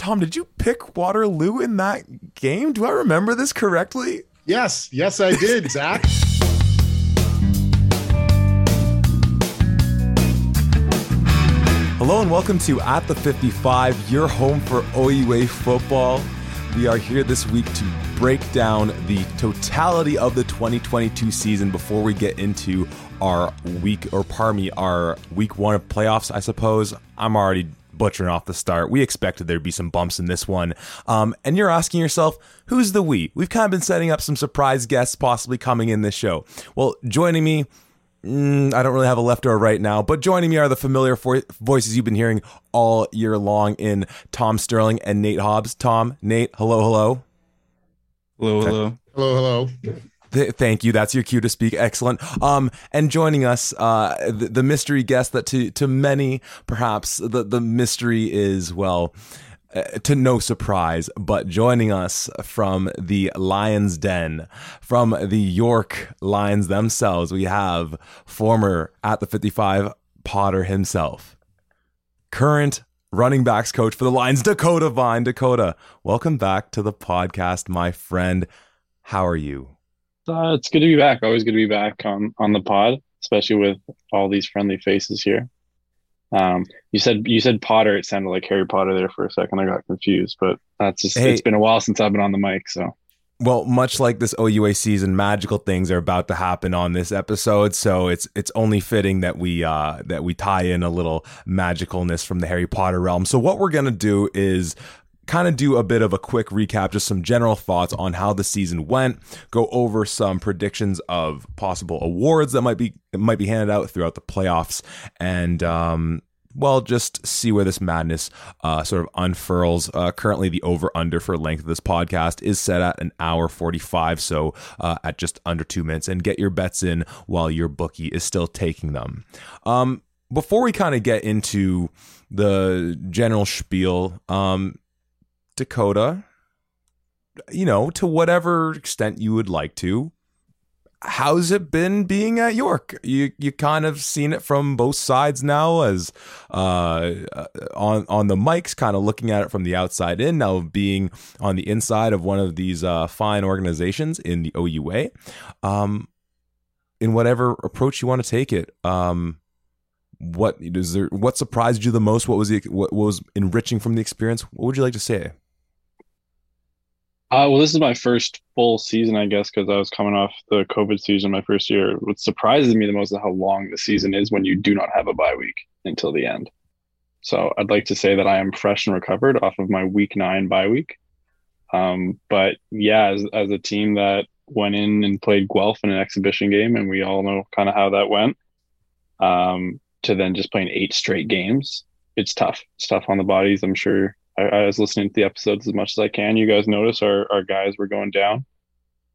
Tom, did you pick Waterloo in that game? Do I remember this correctly? Yes, yes, I did, Zach. Hello and welcome to At the 55, your home for OUA football. We are here this week to break down the totality of the 2022 season before we get into our week, or pardon me, our week one of playoffs, I suppose. I'm already butchering off the start. We expected there'd be some bumps in this one. Um, and you're asking yourself, who's the we? We've kind of been setting up some surprise guests possibly coming in this show. Well, joining me, mm, I don't really have a left or a right now, but joining me are the familiar vo- voices you've been hearing all year long in Tom Sterling and Nate Hobbs. Tom, Nate, hello, hello. Hello, hello. Hello, hello. Th- thank you. That's your cue to speak. Excellent. Um, and joining us, uh, the, the mystery guest that to to many perhaps the the mystery is well. Uh, to no surprise, but joining us from the Lions Den, from the York Lions themselves, we have former at the 55 Potter himself, current running backs coach for the Lions, Dakota Vine. Dakota, welcome back to the podcast, my friend. How are you? Uh, it's good to be back. Always good to be back on on the pod, especially with all these friendly faces here. Um, you said you said Potter. It sounded like Harry Potter there for a second. I got confused, but that's just Hey. it's been a while since I've been on the mic. So Well, much like this OUA season, magical things are about to happen on this episode, so it's it's only fitting that we uh, that we tie in a little magicalness from the Harry Potter realm. So what we're gonna do is kind of do a bit of a quick recap, just some general thoughts on how the season went, go over some predictions of possible awards that might be might be handed out throughout the playoffs, and um, well, just see where this madness uh, sort of unfurls. Uh, currently, the over under for length of this podcast is set at an hour 45, so uh, at just under two minutes. And get your bets in while your bookie is still taking them. Um, before we kind of get into the general spiel, um, Dakota, you know, to whatever extent you would like to, how's it been being at York? You you kind of seen it from both sides now, as uh, on on the mics, kind of looking at it from the outside in. Now being on the inside of one of these uh, fine organizations in the OUA, um, in whatever approach you want to take it. Um, what is there? What surprised you the most? What was the, what was enriching from the experience? What would you like to say? Uh, well, this is my first full season, I guess, because I was coming off the COVID season my first year. What surprises me the most is how long the season is when you do not have a bye week until the end. So I'd like to say that I am fresh and recovered off of my week nine bye week. Um, but yeah, as, as a team that went in and played Guelph in an exhibition game, and we all know kind of how that went, um, to then just playing eight straight games, it's tough. It's tough on the bodies. I'm sure I, I was listening to the episodes as much as I can. You guys notice our, our guys were going down.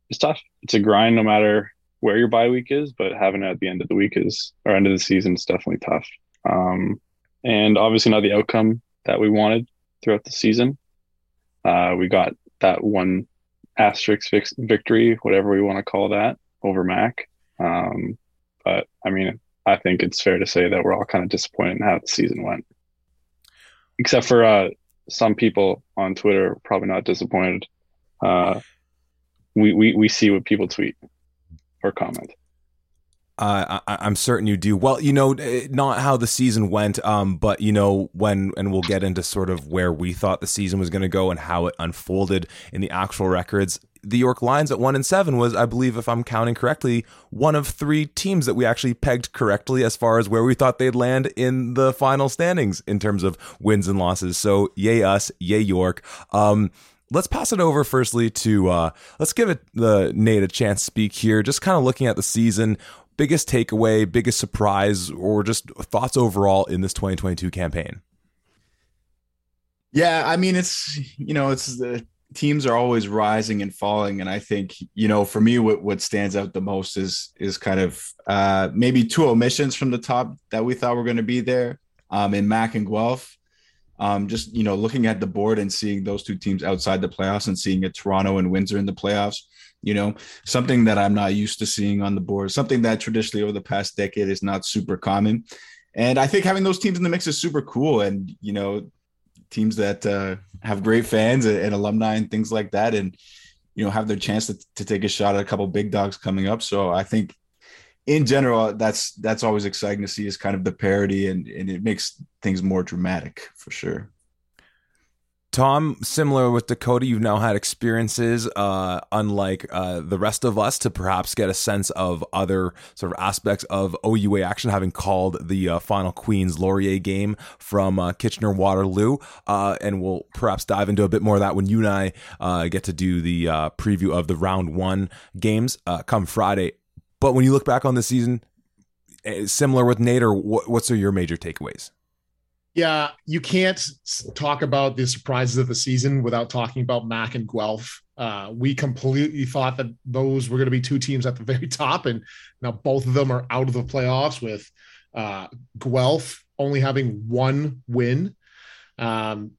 It's tough. It's a grind no matter where your bye week is, but having it at the end of the week is or end of the season is definitely tough. Um, and obviously not the outcome that we wanted throughout the season. Uh, we got that one asterisk victory, whatever we want to call that, over Mac. Um, but I mean, I think it's fair to say that we're all kind of disappointed in how the season went, except for uh, some people on Twitter are probably not disappointed. Uh, we, we we see what people tweet or comment. I, I'm certain you do. Well, you know, eh, not how the season went, um, but you know when, and we'll get into sort of where we thought the season was going to go and how it unfolded in the actual records. The York Lions at one and seven was, I believe, if I'm counting correctly, one of three teams that we actually pegged correctly as far as where we thought they'd land in the final standings in terms of wins and losses. So, yay us, yay York. Um, let's pass it over firstly to uh, let's give it the Nate a chance to speak here. Just kind of looking at the season, biggest takeaway, biggest surprise, or just thoughts overall in this 2022 campaign. Yeah, I mean it's you know it's the teams are always rising and falling, and I think you know for me what what stands out the most is is kind of uh, maybe two omissions from the top that we thought were going to be there um, in Mac and Guelph. Um, just you know looking at the board and seeing those two teams outside the playoffs and seeing a Toronto and Windsor in the playoffs. You know something that I'm not used to seeing on the board, something that traditionally over the past decade is not super common. And I think having those teams in the mix is super cool. And you know teams that uh, have great fans and, and, alumni and things like that, and you know have their chance to, to take a shot at a couple big dogs coming up. So I think in general, that's that's always exciting to see is kind of the parity and and it makes things more dramatic for sure. Tom, similar with Dakota, you've now had experiences, uh, unlike uh, the rest of us, to perhaps get a sense of other sort of aspects of OUA action, having called the uh, final Queens Laurier game from uh, Kitchener Waterloo. Uh, and we'll perhaps dive into a bit more of that when you and I uh, get to do the preview of the round one games come Friday. But when you look back on the season, eh, similar with Nate, or what's your major takeaways? Yeah, you can't talk about the surprises of the season without talking about Mac and Guelph. Uh, we completely thought that those were going to be two teams at the very top, and now both of them are out of the playoffs with uh, Guelph only having one win. Um,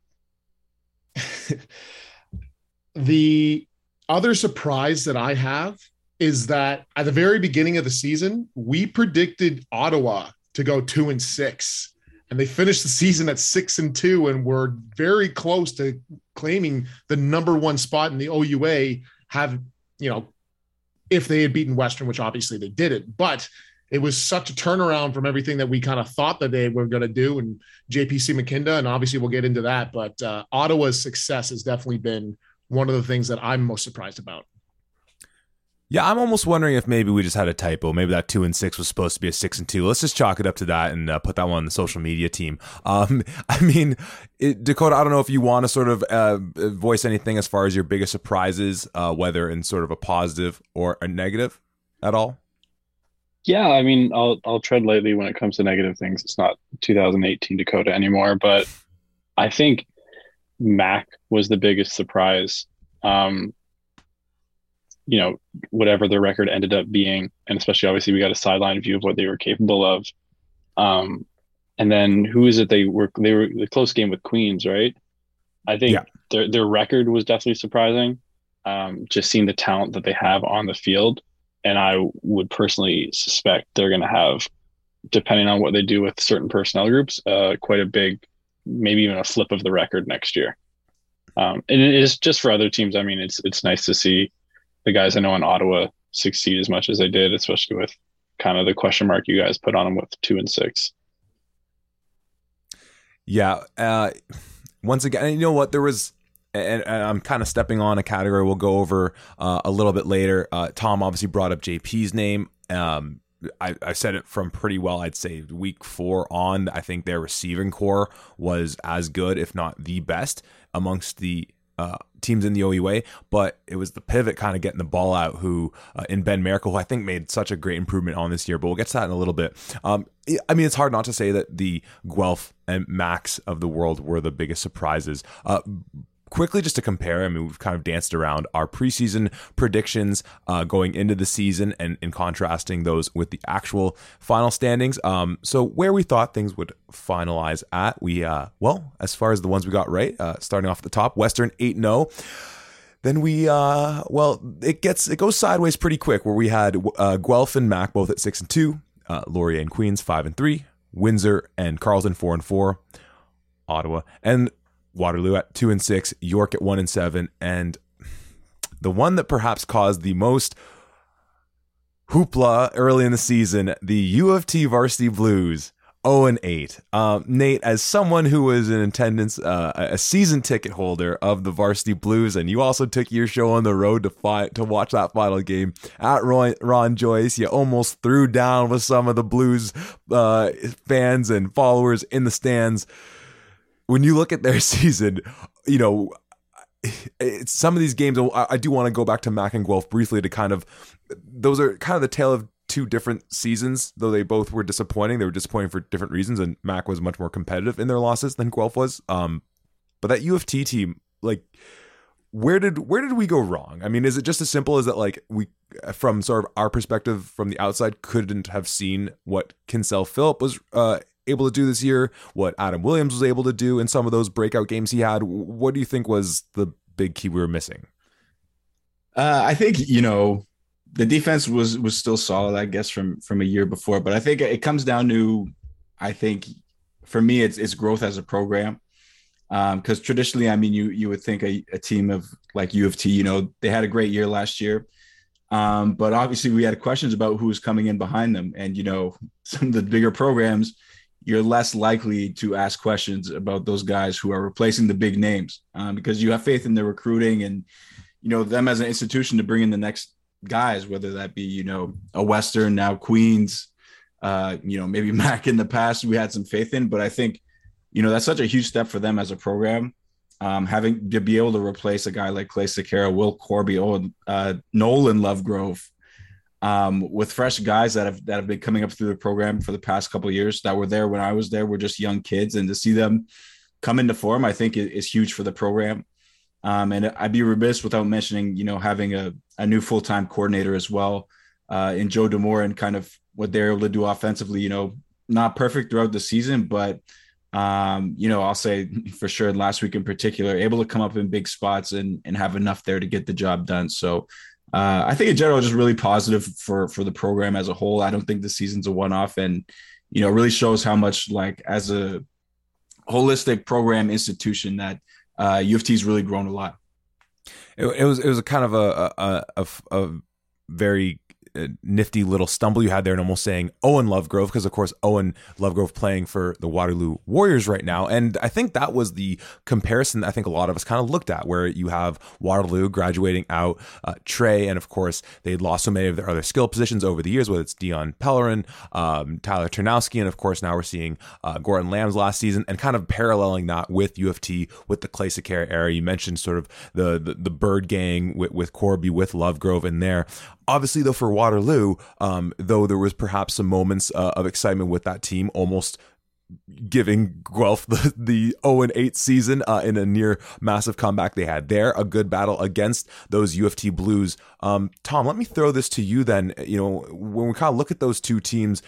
the other surprise that I have is that at the very beginning of the season, we predicted Ottawa to go two and six and they finished the season at six and two and were very close to claiming the number one spot in the OUA. Have you know, if they had beaten Western, which obviously they didn't, but it was such a turnaround from everything that we kind of thought that they were going to do. And JPC McKinda, and obviously we'll get into that, but uh, Ottawa's success has definitely been one of the things that I'm most surprised about. Yeah, I'm almost wondering if maybe we just had a typo. Maybe that two and six was supposed to be a six and two. Let's just chalk it up to that and uh, put that one on the social media team. Um, I mean, it, Dakota, I don't know if you want to sort of uh, voice anything as far as your biggest surprises, uh, whether in sort of a positive or a negative at all. Yeah, I mean, I'll I'll tread lightly when it comes to negative things. It's not 2018 Dakota anymore, but I think Mac was the biggest surprise. Um, you know, whatever their record ended up being, and especially obviously we got a sideline view of what they were capable of. Um, and then who is it they were they were the close game with Queens, right? I think yeah. their their record was definitely surprising. Um, just seeing the talent that they have on the field, and I would personally suspect they're going to have, depending on what they do with certain personnel groups, uh, quite a big, maybe even a flip of the record next year. Um, and it is just for other teams. I mean, it's it's nice to see the guys I know in Ottawa succeed as much as they did, especially with kind of the question mark you guys put on them with two and six. Yeah. Uh, once again, you know what? There was, and, and I'm kind of stepping on a category we'll go over uh, a little bit later. Uh, Tom obviously brought up JP's name. Um, I, I said it from pretty well. I'd say week four on, I think their receiving corps was as good, if not the best, amongst the uh, teams in the OUA, but it was the pivot kind of getting the ball out who uh, in Ben Miracle, who I think made such a great improvement on this year. But we'll get to that in a little bit. Um, I mean, it's hard not to say that the Guelph and Max of the world were the biggest surprises. Uh, quickly just to compare i mean we've kind of danced around our preseason predictions uh, going into the season and in contrasting those with the actual final standings. Um, so where we thought things would finalize at we uh, well as far as the ones we got right uh, starting off at the top western 8-0 then we uh well it gets it goes sideways pretty quick where we had uh, Guelph and Mac both at 6 and 2 uh, Laurier and Queens 5 and 3 Windsor and Carleton 4 and 4 Ottawa. And Waterloo at two and six, York at one and seven, and the one that perhaps caused the most hoopla early in the season, the U of T Varsity Blues. 0 and 8. Um, Nate, as someone who was in attendance, uh, a season ticket holder of the Varsity Blues, and you also took your show on the road to fight to watch that final game at Ron, Joyce, you almost threw down with some of the Blues uh, fans and followers in the stands when you look at their season, you know, it's some of these games. I, do want to go back to Mac and Guelph briefly to kind of those are kind of the tale of two different seasons, though they both were disappointing. They were disappointing for different reasons, and Mac was much more competitive in their losses than Guelph was. Um, but that U of T team, like, where did where did we go wrong? I mean, is it just as simple as that? Like, we from sort of our perspective from the outside couldn't have seen what Kinsale Phillip was uh, able to do this year, what Adam Williams was able to do in some of those breakout games he had. What do you think was the big key we were missing? Uh, I think you know the defense was was still solid, I guess, from from a year before. But I think it comes down to, I think, for me, it's it's growth as a program. because um, traditionally, I mean, you you would think a, a, team of like U of T, you know, they had a great year last year, um, but obviously we had questions about who's coming in behind them, and you know, some of the bigger programs, you're less likely to ask questions about those guys who are replacing the big names um, because you have faith in their recruiting and you know them as an institution to bring in the next guys, whether that be you know a Western now Queens, uh, you know maybe Mac in the past we had some faith in, but I think you know, that's such a huge step for them as a program. Um, having to be able to replace a guy like Clay Sakara, Will Corby, oh, uh, Nolan Lovegrove, um, with fresh guys that have that have been coming up through the program for the past couple years that were there when I was there were just young kids, and to see them come into form, I think is huge for the program. Um, and I'd be remiss without mentioning, you know, having a, a new full time coordinator as well uh, in Joe Demore and kind of what they're able to do offensively. You know, not perfect throughout the season, but um, you know, I'll say for sure last week in particular, able to come up in big spots and and have enough there to get the job done. So uh, I think in general, just really positive for for the program as a whole. I don't think the season's a one off, and you know, really shows how much like as a holistic program institution that uh, U of T's really grown a lot. It, it was it was a kind of a a, a, a very nifty little stumble you had there and almost saying Owen Lovegrove, because of course Owen Lovegrove playing for the Waterloo Warriors right now. And I think that was the comparison I think a lot of us kind of looked at, where you have Waterloo graduating out, uh, Tre, and of course they had lost so many of their other skill positions over the years, whether it's Dion Pellerin, um, Tyler Ternowski, and of course now we're seeing uh, Gordon Lambs last season, and kind of paralleling that with U of T, with the Clay Sakara era. You mentioned sort of the, the, the Bird Gang with, with Corby, with Lovegrove in there. Obviously, though, for Waterloo, um, though there was perhaps some moments uh, of excitement with that team, almost giving Guelph the, the 0 8 season uh, in a near massive comeback they had there. A good battle against those U of T Blues. Um, Tom, let me throw this to you then. You know, when we kind of look at those two teams,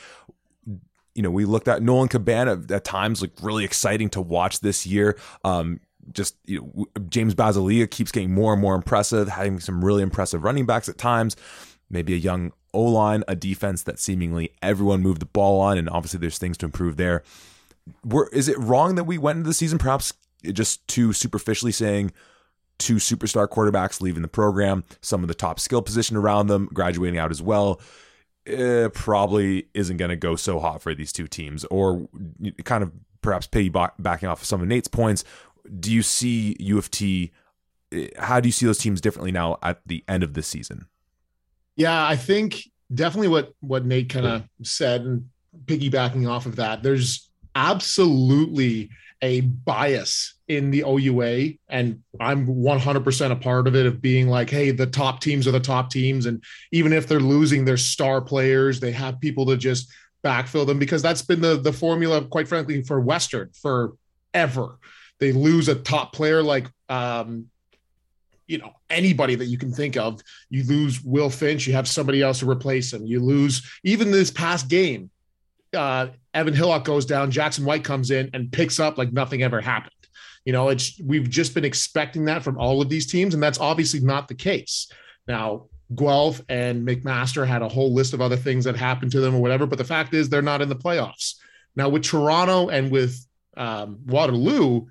you know, we looked at Nolan Cabana at times, like really exciting to watch this year. Um, just you know, James Bazilia keeps getting more and more impressive, having some really impressive running backs at times. Maybe a young O line, a defense that seemingly everyone moved the ball on, and obviously there's things to improve there. Were, is it wrong that we went into the season perhaps just too superficially saying two superstar quarterbacks leaving the program, some of the top skill position around them graduating out as well? It probably isn't going to go so hot for these two teams, or kind of perhaps piggybacking off of some of Nate's points do you see U of T? Eh, how do you see those teams differently now at the end of the season? Yeah, I think definitely what what Nate kind of said and piggybacking off of that, there's absolutely a bias in the OUA, and I'm 100% a part of it of being like, hey, the top teams are the top teams, and even if they're losing their star players, they have people to just backfill them because that's been the the formula, quite frankly, for Western forever they lose a top player like um, you know anybody that you can think of. You lose Will Finch, you have somebody else to replace him. You lose even this past game. Uh, Evan Hillock goes down, Jackson White comes in and picks up like nothing ever happened. You know, it's we've just been expecting that from all of these teams, and that's obviously not the case. Now, Guelph and McMaster had a whole list of other things that happened to them or whatever, but the fact is they're not in the playoffs. Now, with Toronto and with um, Waterloo,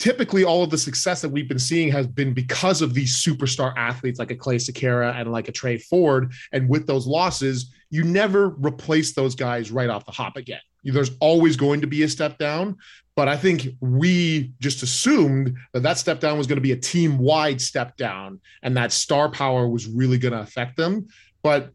typically all of the success that we've been seeing has been because of these superstar athletes like a Clay Sakara and like a Tre Ford. And with those losses, you never replace those guys right off the hop again. There's always going to be a step down. But I think we just assumed that that step down was going to be a team wide step down and that star power was really going to affect them. But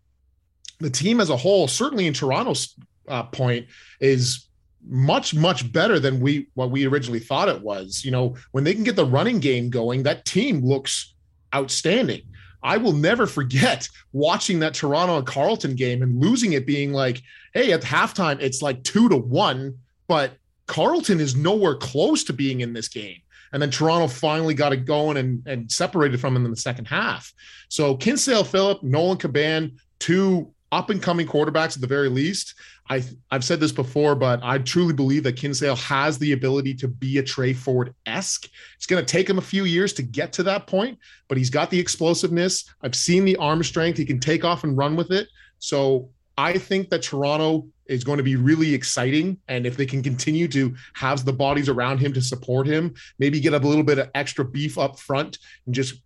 the team as a whole, certainly in Toronto's uh, point, is much much better than we what we originally thought it was you know when they can get the running game going that team looks outstanding i will never forget watching that toronto and carleton game and losing it being like hey at halftime it's like two to one but carleton is nowhere close to being in this game and then Toronto finally got it going and, and separated from them in the second half. So Kinsale Phillip, Nolan Caban, two up and coming quarterbacks at the very least. I I've said this before, but I truly believe that Kinsale has the ability to be a Tre Ford esque. It's going to take him a few years to get to that point, but he's got the explosiveness. I've seen the arm strength. He can take off and run with it. So I think that Toronto is going to be really exciting. And if they can continue to have the bodies around him to support him, maybe get a little bit of extra beef up front and just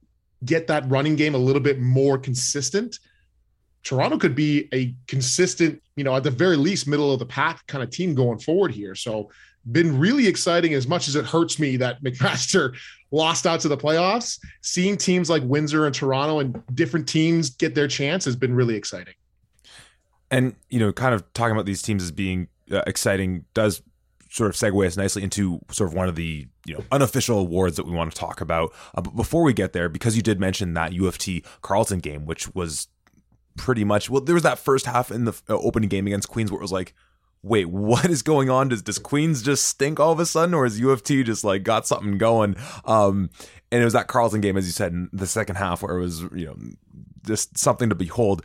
get that running game a little bit more consistent. Toronto could be a consistent, you know, at the very least, middle of the pack kind of team going forward here. So, been really exciting as much as it hurts me that McMaster lost out to the playoffs. Seeing teams like Windsor and Toronto and different teams get their chance has been really exciting. And you know, kind of talking about these teams as being uh, exciting does sort of segue us nicely into sort of one of the you know unofficial awards that we want to talk about. Uh, but before we get there, because you did mention that U of T Carleton game, which was pretty much well, there was that first half in the uh, opening game against Queens where it was like. Wait, what is going on? Does does Queens just stink all of a sudden, or is U of T just like got something going? Um, and it was that Carleton game, as you said, in the second half, where it was you know just something to behold.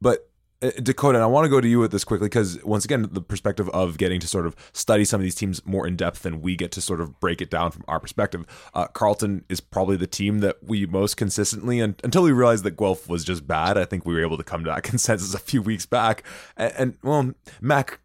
But Dakota, and I want to go to you with this quickly because once again, the perspective of getting to sort of study some of these teams more in depth than we get to sort of break it down from our perspective. Uh, Carleton is probably the team that we most consistently, and until we realized that Guelph was just bad, I think we were able to come to that consensus a few weeks back. And, and well, Mac,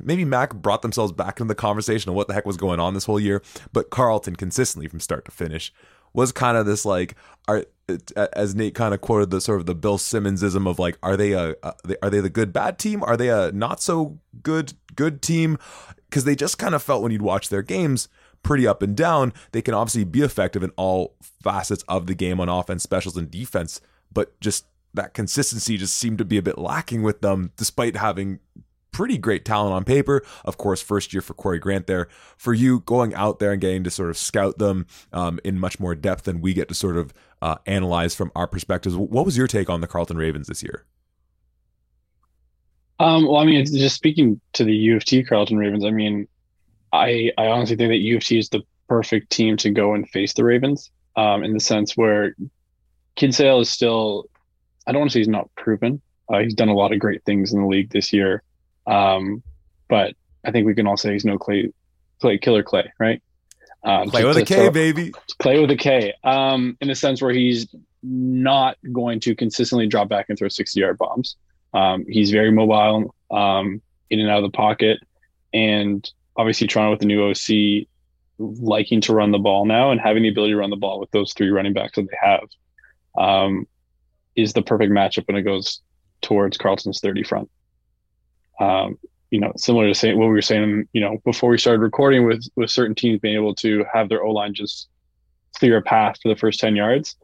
maybe Mac brought themselves back into the conversation of what the heck was going on this whole year, but Carleton consistently from start to finish was kind of this like are uh, as Nate kind of quoted the sort of the Bill Simmonsism of like are they a, uh, are they the good bad team? Are they a not so good good team? Because they just kind of felt when you'd watch their games pretty up and down they can obviously be effective in all facets of the game on offense specials and defense but just that consistency just seemed to be a bit lacking with them despite having pretty great talent on paper. Of course, first year for Corey Grant there. For you going out there and getting to sort of scout them um, in much more depth than we get to sort of uh, analyze from our perspectives. What was your take on the Carleton Ravens this year? Um, well, I mean, just speaking to the U of T Carleton Ravens, I mean, I I honestly think that U of T is the perfect team to go and face the Ravens um, in the sense where Kinsale is still, I don't want to say he's not proven. Uh, he's done a lot of great things in the league this year. Um, but I think we can all say he's no Clay, Clay Killer Clay, right? Um, play to, with to a K, throw, baby. Play with a K. Um, in a sense where he's not going to consistently drop back and throw 60 yard bombs. Um, he's very mobile, um, in and out of the pocket. And obviously, Toronto with the new OC liking to run the ball now and having the ability to run the ball with those three running backs that they have um, is the perfect matchup when it goes towards Carleton's 30 front um, you know, similar to what we were saying, you know, before we started recording with with certain teams being able to have their O line just clear a path for the first ten yards.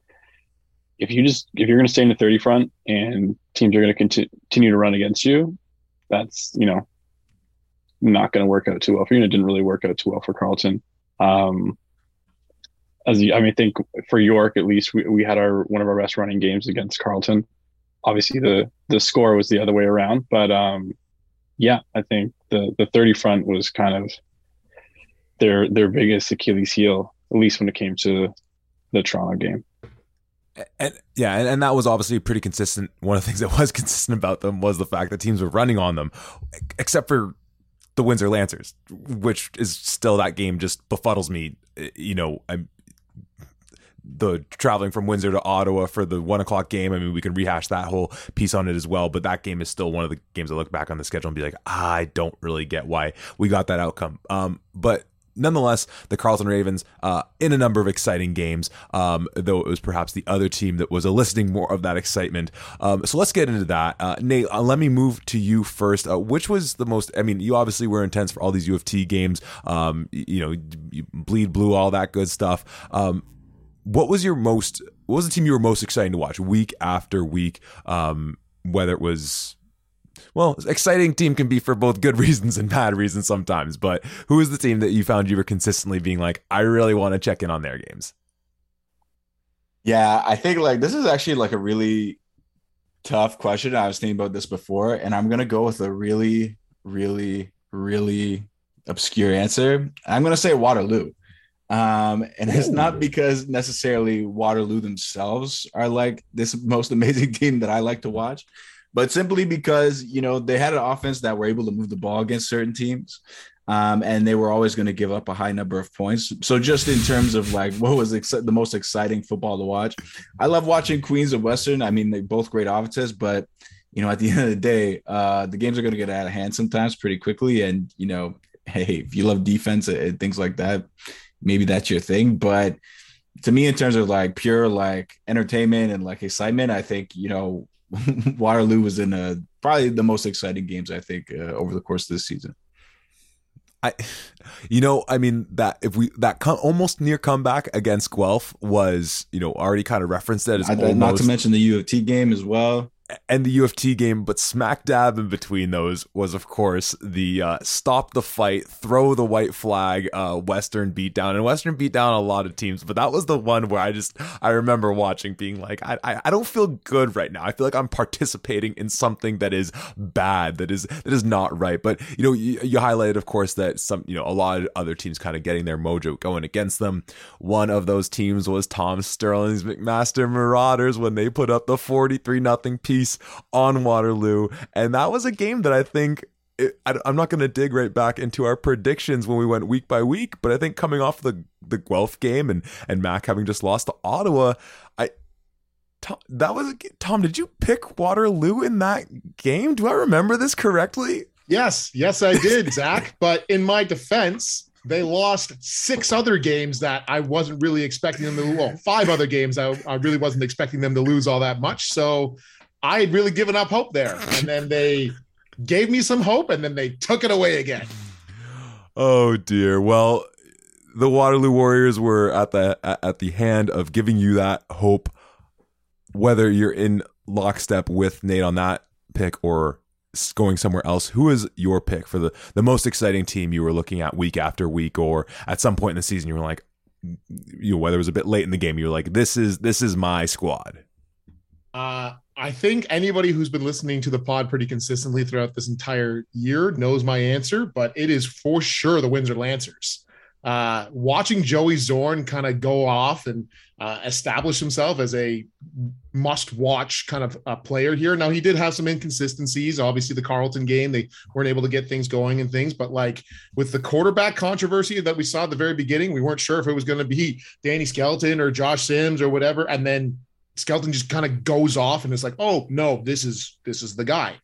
If you just if you're going to stay in the thirty front and teams are going to continue to run against you, that's you know not going to work out too well for you. And it didn't really work out too well for Carleton. Um, as you, I mean, I think for York at least, we, we had our one of our best running games against Carleton. Obviously, the the score was the other way around, but um, yeah, I think the the 30 front was kind of their their biggest Achilles heel, at least when it came to the Toronto game. And yeah, and, and that was obviously pretty consistent. One of the things that was consistent about them was the fact that teams were running on them, except for the Windsor Lancers, which is still that game just befuddles me. Eh, you know, I'm the traveling from Windsor to Ottawa for the one o'clock game. I mean, we can rehash that whole piece on it as well. But that game is still one of the games I look back on the schedule and be like, I don't really get why we got that outcome. Um, but nonetheless, the Carleton Ravens uh, in a number of exciting games, um, though it was perhaps the other team that was eliciting more of that excitement. Um, so let's get into that. Uh, Nate, uh, let me move to you first. Uh, which was the most, I mean, you obviously were intense for all these U of T games, um, you know, you bleed blue, all that good stuff. What was your most what was the team you were most excited to watch week after week? Um, whether it was well exciting team can be for both good reasons and bad reasons sometimes but who was the team that you found you were consistently being like i really want to check in on their games yeah i think like this is actually like a really tough question. I was thinking about this before and i'm gonna go with a really really really obscure answer. I'm gonna say waterloo um, and it's not because necessarily Waterloo themselves are like this most amazing team that I like to watch, but simply because you know they had an offense that were able to move the ball against certain teams. Um, and they were always going to give up a high number of points. So, just in terms of like what was ex- the most exciting football to watch, I love watching Queens and Western. I mean, they're both great offenses, but you know, at the end of the day, uh, the games are going to get out of hand sometimes pretty quickly. And, you know, hey, if you love defense and things like that, maybe that's your thing. But to me, in terms of like pure like entertainment and like excitement, I think, you know, Waterloo was in a, probably the most exciting games, I think, uh, over the course of this season. I, you know, I mean that if we that come, almost near comeback against Guelph was, you know, already kind of referenced that as almost, not to mention the U of T game as well and the U of T game, but smack dab in between those was, of course, the uh, stop the fight, throw the white flag, uh, Western beatdown. And Western beat down a lot of teams, but that was the one where I just I remember watching, being like, I, I I don't feel good right now. I feel like I'm participating in something that is bad, that is that is not right. But you know, you, you highlighted, of course, that some you know a lot of other teams kind of getting their mojo going against them. One of those teams was Tom Sterling's McMaster Marauders when they put up the 43 nothing piece piece on Waterloo. And that was a game that I think I, am not going to dig right back into our predictions when we went week by week, but I think coming off the the Guelph game and and Mac having just lost to Ottawa, I Tom, that was Tom. Did you pick Waterloo in that game? Do I remember this correctly? Yes, yes, I did, Zach. But in my defense, they lost six other games that I wasn't really expecting them to. Well, five other games I, I really wasn't expecting them to lose all that much. So I had really given up hope there. And then they gave me some hope and then they took it away again. Oh dear. Well, the Waterloo Warriors were at the at the hand of giving you that hope whether you're in lockstep with Nate on that pick or going somewhere else. Who is your pick for the the most exciting team you were looking at week after week or at some point in the season you were like you know whether it was a bit late in the game you were like this is this is my squad. Uh I think anybody who's been listening to the pod pretty consistently throughout this entire year knows my answer, but it is for sure the Windsor Lancers. Uh, watching Joey Zorn kind of go off and uh, establish himself as a must-watch kind of a player here. Now he did have some inconsistencies. Obviously, the Carleton game they weren't able to get things going and things. But like with the quarterback controversy that we saw at the very beginning, we weren't sure if it was going to be Danny Skelton or Josh Sims or whatever. And then Skelton just kind of goes off and it's like, oh no, this is this is the guy.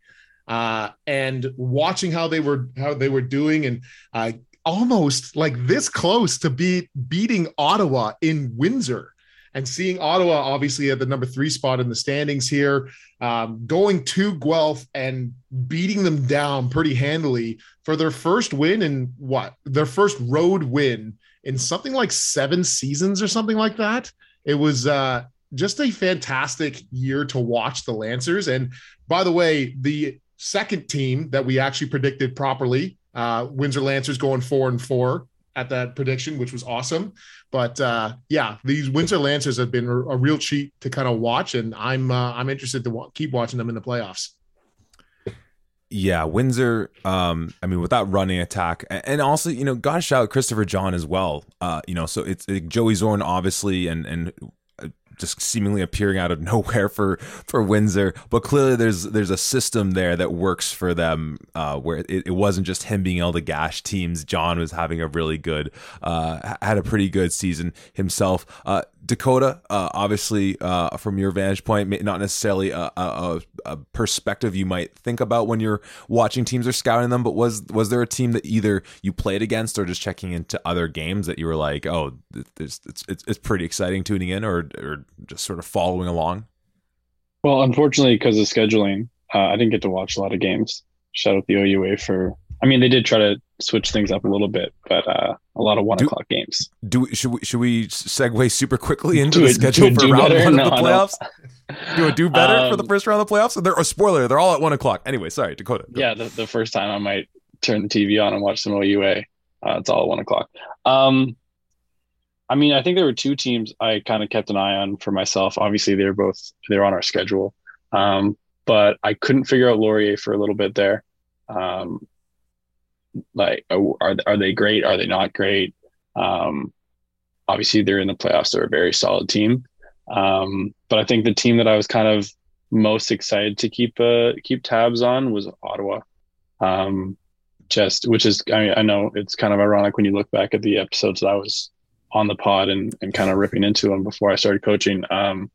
Uh, and watching how they were how they were doing and uh, almost like this close to be beating Ottawa in Windsor and seeing Ottawa obviously at the number three spot in the standings here, um, going to Guelph and beating them down pretty handily for their first win in what their first road win in something like seven seasons or something like that. It was uh, just a fantastic year to watch the Lancers. And by the way, the second team that we actually predicted properly, uh, Windsor Lancers going four and four at that prediction, which was awesome. But uh, yeah, these Windsor Lancers have been a, real cheat to kind of watch, and I'm uh, I'm interested to wa- keep watching them in the playoffs. Yeah, Windsor. Um, I mean, with that running attack, and also, you know, gotta shout out Christopher John as well. Uh, you know, so it's it, Joey Zorn, obviously, and and just seemingly appearing out of nowhere for for Windsor. But clearly, there's there's a system there that works for them, uh, where it, it, wasn't just him being able to gash teams. John was having a really good, uh, had a pretty good season himself. Uh, Dakota, uh, obviously, uh, from your vantage point, not necessarily a, a, a, perspective you might think about when you're watching teams or scouting them, but was was there a team that either you played against or just checking into other games that you were like, oh, it's it's, it's pretty exciting tuning in, or or just sort of following along? Well, unfortunately, because of scheduling, uh, I didn't get to watch a lot of games. Shout out the OUA for I mean, they did try to switch things up a little bit, but uh, a lot of one do, o'clock games. Do should we should we segue super quickly into do the it, schedule for round better? one no, of the playoffs? do it do better um, for the um, first round of the playoffs? They're a spoiler. They're all at one o'clock. Anyway, sorry, Dakota. Yeah, the, the, first time I might turn the TV on and watch some OUA. Uh, it's all at one o'clock. Um, I mean, I think there were two teams I kind of kept an eye on for myself. Obviously, they're both they're on our schedule, um, but I couldn't figure out Laurier for a little bit there. Um, like are are they great? Are they not great? Um, obviously, they're in the playoffs. They're a very solid team. Um, but I think the team that I was kind of most excited to keep uh, keep tabs on was Ottawa. Um, just which is I, mean, I know it's kind of ironic when you look back at the episodes that I was on the pod and, and kind of ripping into them before I started coaching. Um,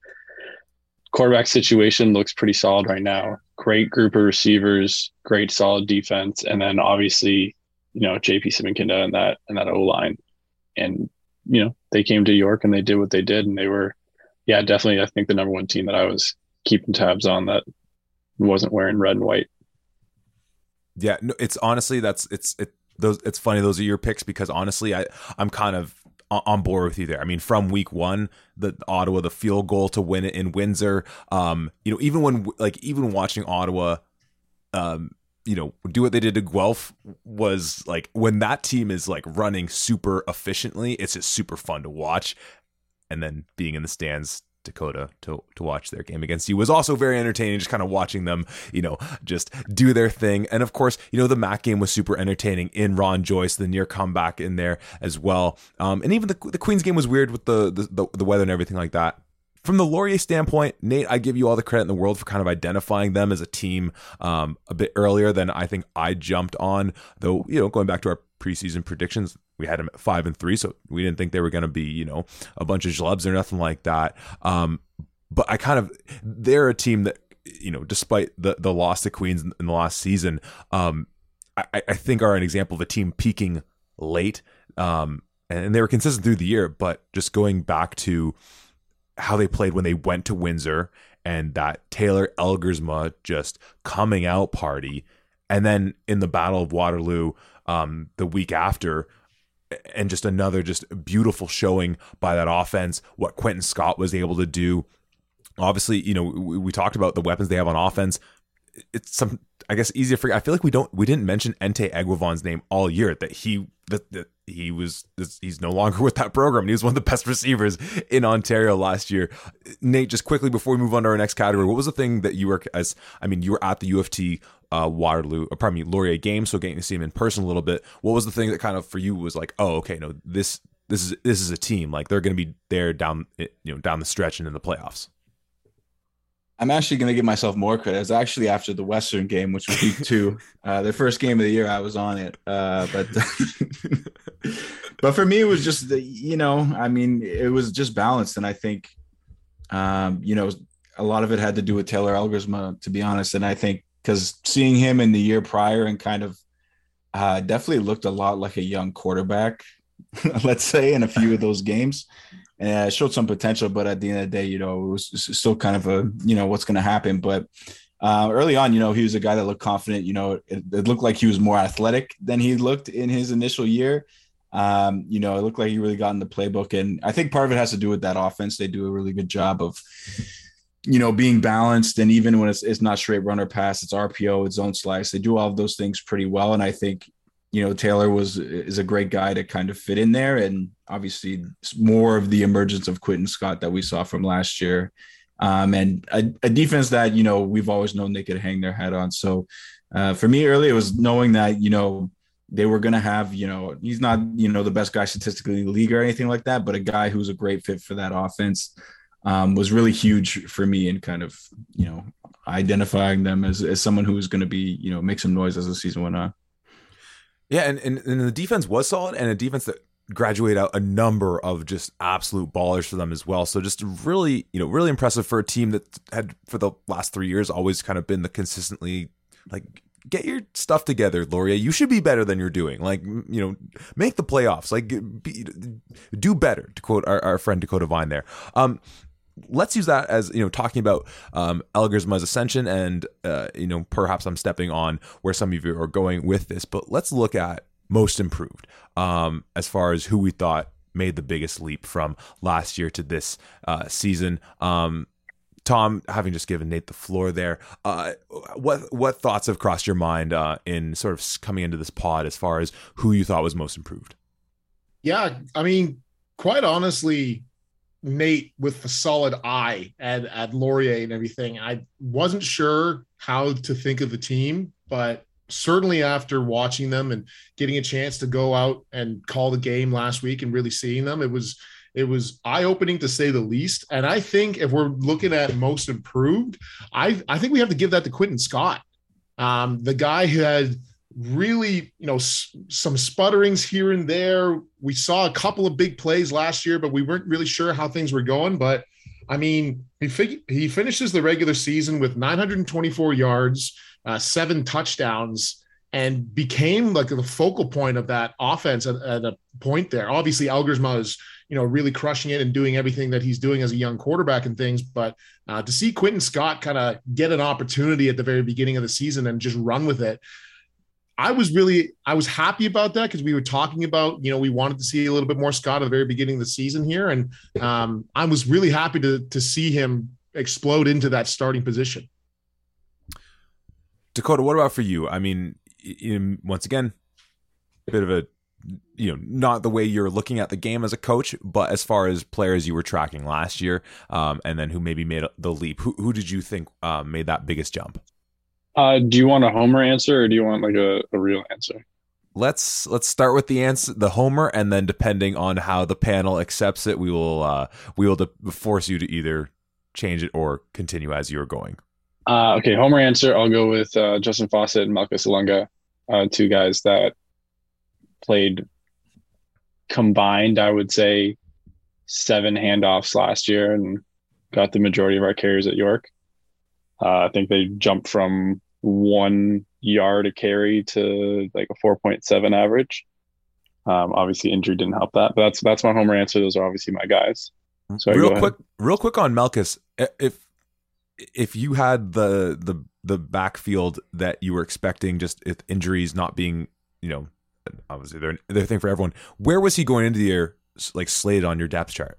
quarterback situation looks pretty solid right now. great group of receivers, great solid defense, and then obviously, you know, JP Simonkinda and that and that O line. And, you know, they came to York and they did what they did and they were yeah, definitely I think the number one team that I was keeping tabs on that wasn't wearing red and white. Yeah, no, it's honestly that's it's it those it's funny those are your picks because honestly I I'm kind of on board with you there. I mean, from week one, the Ottawa, the field goal to win it in Windsor. Um, you know, even when like even watching Ottawa, um, you know, do what they did to Guelph was like when that team is like running super efficiently, it's just super fun to watch. And then being in the stands Dakota to to watch their game against you was also very entertaining. Just kind of watching them, you know, just do their thing. And of course, you know, the Mac game was super entertaining in Ron Joyce, the near comeback in there as well. Um, and even the the Queens game was weird with the, the the weather and everything like that. From the Laurier standpoint, Nate, I give you all the credit in the world for kind of identifying them as a team um, a bit earlier than I think I jumped on. Though, you know, going back to our preseason predictions, we had them at five and three, so we didn't think they were going to be, you know, a bunch of schlubs or nothing like that. Um, but I kind of, they're a team that, you know, despite the the loss to Queens in the last season, um, I, I think are an example of a team peaking late. Um, and they were consistent through the year, but just going back to how they played when they went to Windsor and that Taylor Elgersma just coming out party. And then in the Battle of Waterloo, um, the week after, and just another just beautiful showing by that offense. What Quentin Scott was able to do. Obviously, you know we, we talked about the weapons they have on offense. It's some, I guess, easier for. I feel like we don't, we didn't mention Ente Egwavon's name all year. That he, that, that he was, he's no longer with that program. He was one of the best receivers in Ontario last year. Nate, just quickly before we move on to our next category, what was the thing that you were as? I mean, you were at the U of T uh, Waterloo, or pardon me, Laurier game, so getting to see him in person a little bit. What was the thing that kind of for you was like, oh, okay, no, this this is this is a team like they're going to be there down you know down the stretch and in the playoffs. I'm actually going to give myself more credit. It's actually after the Western game, which was week two, uh, the first game of the year. I was on it, uh, but but for me, it was just the, you know, I mean, it was just balanced, and I think, um, you know, a lot of it had to do with Taylor Elgersma, to be honest, and I think because seeing him in the year prior and kind of uh, definitely looked a lot like a young quarterback, let's say, in a few of those games. And it showed some potential, but at the end of the day, you know, it was still kind of a, you know, what's going to happen. But uh, early on, you know, he was a guy that looked confident. You know, it, it, looked like he was more athletic than he looked in his initial year. Um, you know, it looked like he really got in the playbook. And I think part of it has to do with that offense. They do a really good job of you know, being balanced and even when it's, it's not straight runner pass, it's RPO, it's zone slice. They do all of those things pretty well. And I think, you know, Taylor was is a great guy to kind of fit in there. And obviously more of the emergence of Quinton Scott that we saw from last year. Um, and a, a, defense that, you know, we've always known they could hang their head on. So uh, for me early, it was knowing that, you know, they were going to have, you know, he's not, you know, the best guy statistically in the league or anything like that, but a guy who's a great fit for that offense um, was really huge for me in kind of you know identifying them as, as someone who was going to be you know make some noise as the season went on. Yeah, and, and, and the defense was solid, and a defense that graduate out a number of just absolute ballers for them as well. So just really, you know, really impressive for a team that had for the last three years always kind of been the consistently like get your stuff together, Laurier. You should be better than you're doing. Like, you know, make the playoffs. Like, be, do better. To quote our, our friend Dakota Vine there. Um, let's use that as you know talking about um, Elgersma's ascension, and uh, you know perhaps I'm stepping on where some of you are going with this, but let's look at most improved um, as far as who we thought made the biggest leap from last year to this uh, season. Um, Tom, having just given Nate the floor there, uh, what what thoughts have crossed your mind uh, in sort of coming into this pod as far as who you thought was most improved? Yeah, I mean, quite honestly, Nate with the solid eye at, at Laurier and everything. I wasn't sure how to think of the team, but certainly after watching them and getting a chance to go out and call the game last week and really seeing them, it was it was eye-opening to say the least. And I think if we're looking at most improved, I I think we have to give that to Quinton Scott. Um, the guy who had really, you know, s- some sputterings here and there. We saw a couple of big plays last year, but we weren't really sure how things were going. But I mean, he fig- he finishes the regular season with 924 yards, uh, seven touchdowns, and became like the focal point of that offense at, at a point there. Obviously, Elgersma is you know really crushing it and doing everything that he's doing as a young quarterback and things. But uh, to see Quinton Scott kind of get an opportunity at the very beginning of the season and just run with it. I was really I was happy about that because we were talking about you know we wanted to see a little bit more Scott at the very beginning of the season here, and um, I was really happy to to see him explode into that starting position. Dakota, what about for you? I mean, in, once again, a bit of a you know not the way you're looking at the game as a coach, but as far as players you were tracking last year, um, and then who maybe made the leap. Who who did you think uh, made that biggest jump? Uh, do you want a homer answer or do you want like a, a real answer? Let's let's start with the answer, the homer, and then depending on how the panel accepts it, we will uh, we will de- force you to either change it or continue as you're going. Uh, okay, homer answer. I'll go with uh, Justin Fawcett and Malcolm Salunga, uh, two guys that played combined. I would say seven handoffs last year and got the majority of our carries at York. Uh, I think they jumped from one yard a carry to like a 4.7 average. Um, obviously, injury didn't help that, but that's that's my homer answer. Those are obviously my guys. So real quick, real quick on Melkus. If if you had the the the backfield that you were expecting, just if injuries not being, you know, obviously they're they're thing for everyone. Where was he going into the year, like slated on your depth chart?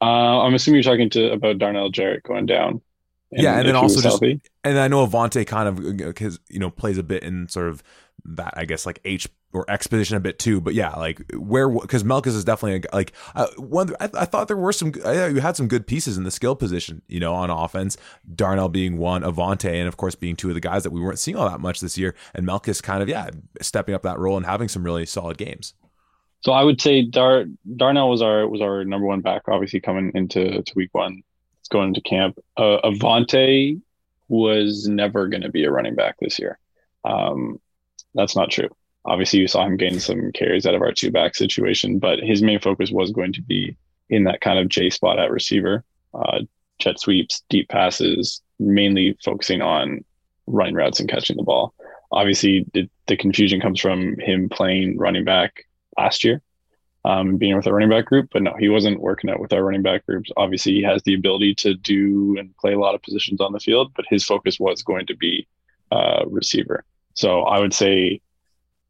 Uh, I'm assuming you're talking to about Darnell Jarrett going down. And yeah, and then also just healthy. and I know Avante kind of because you know plays a bit in sort of that I guess like H or exposition a bit too. But yeah, like where because Melkus is definitely a, like uh, one. I, I, thought there were some. I, you had some good pieces in the skill position, you know, on offense. Darnell being one, Avante, and of course being two of the guys that we weren't seeing all that much this year. And Melkus kind of yeah stepping up that role and having some really solid games. So I would say Dar Darnell was our was our number one back, obviously coming into to week one going into camp. Uh, Avonte was never going to be a running back this year. Um, that's not true. Obviously, you saw him gain some carries out of our two back situation, but his main focus was going to be in that kind of J spot at receiver, uh, jet sweeps, deep passes, mainly focusing on running routes and catching the ball. Obviously, the, the confusion comes from him playing running back last year um, being with our running back group. But no, he wasn't working out with our running back groups. Obviously, he has the ability to do and play a lot of positions on the field, but his focus was going to be uh, receiver. So I would say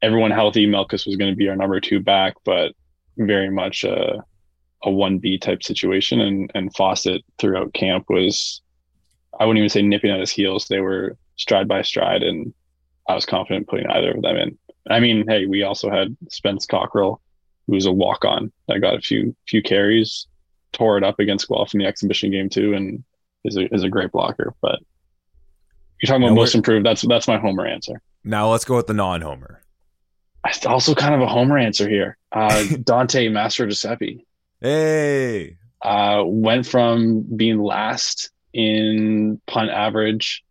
everyone healthy, Melkus was going to be our number two back, but very much a, a 1B type situation. And, and Fawcett throughout camp was, I wouldn't even say nipping at his heels. They were stride by stride, and I was confident putting either of them in. I mean, hey, we also had Spence Cockrell who was a walk on that got a few few carries, tore it up against Guelph in the exhibition game too, and is a is a great blocker. But you're talking about most improved. That's that's my homer answer. Now let's go with the non-homer. It's also, kind of a homer answer here. Uh, Dante Mastrogiuseppe. Hey. Uh, went from being last in punt average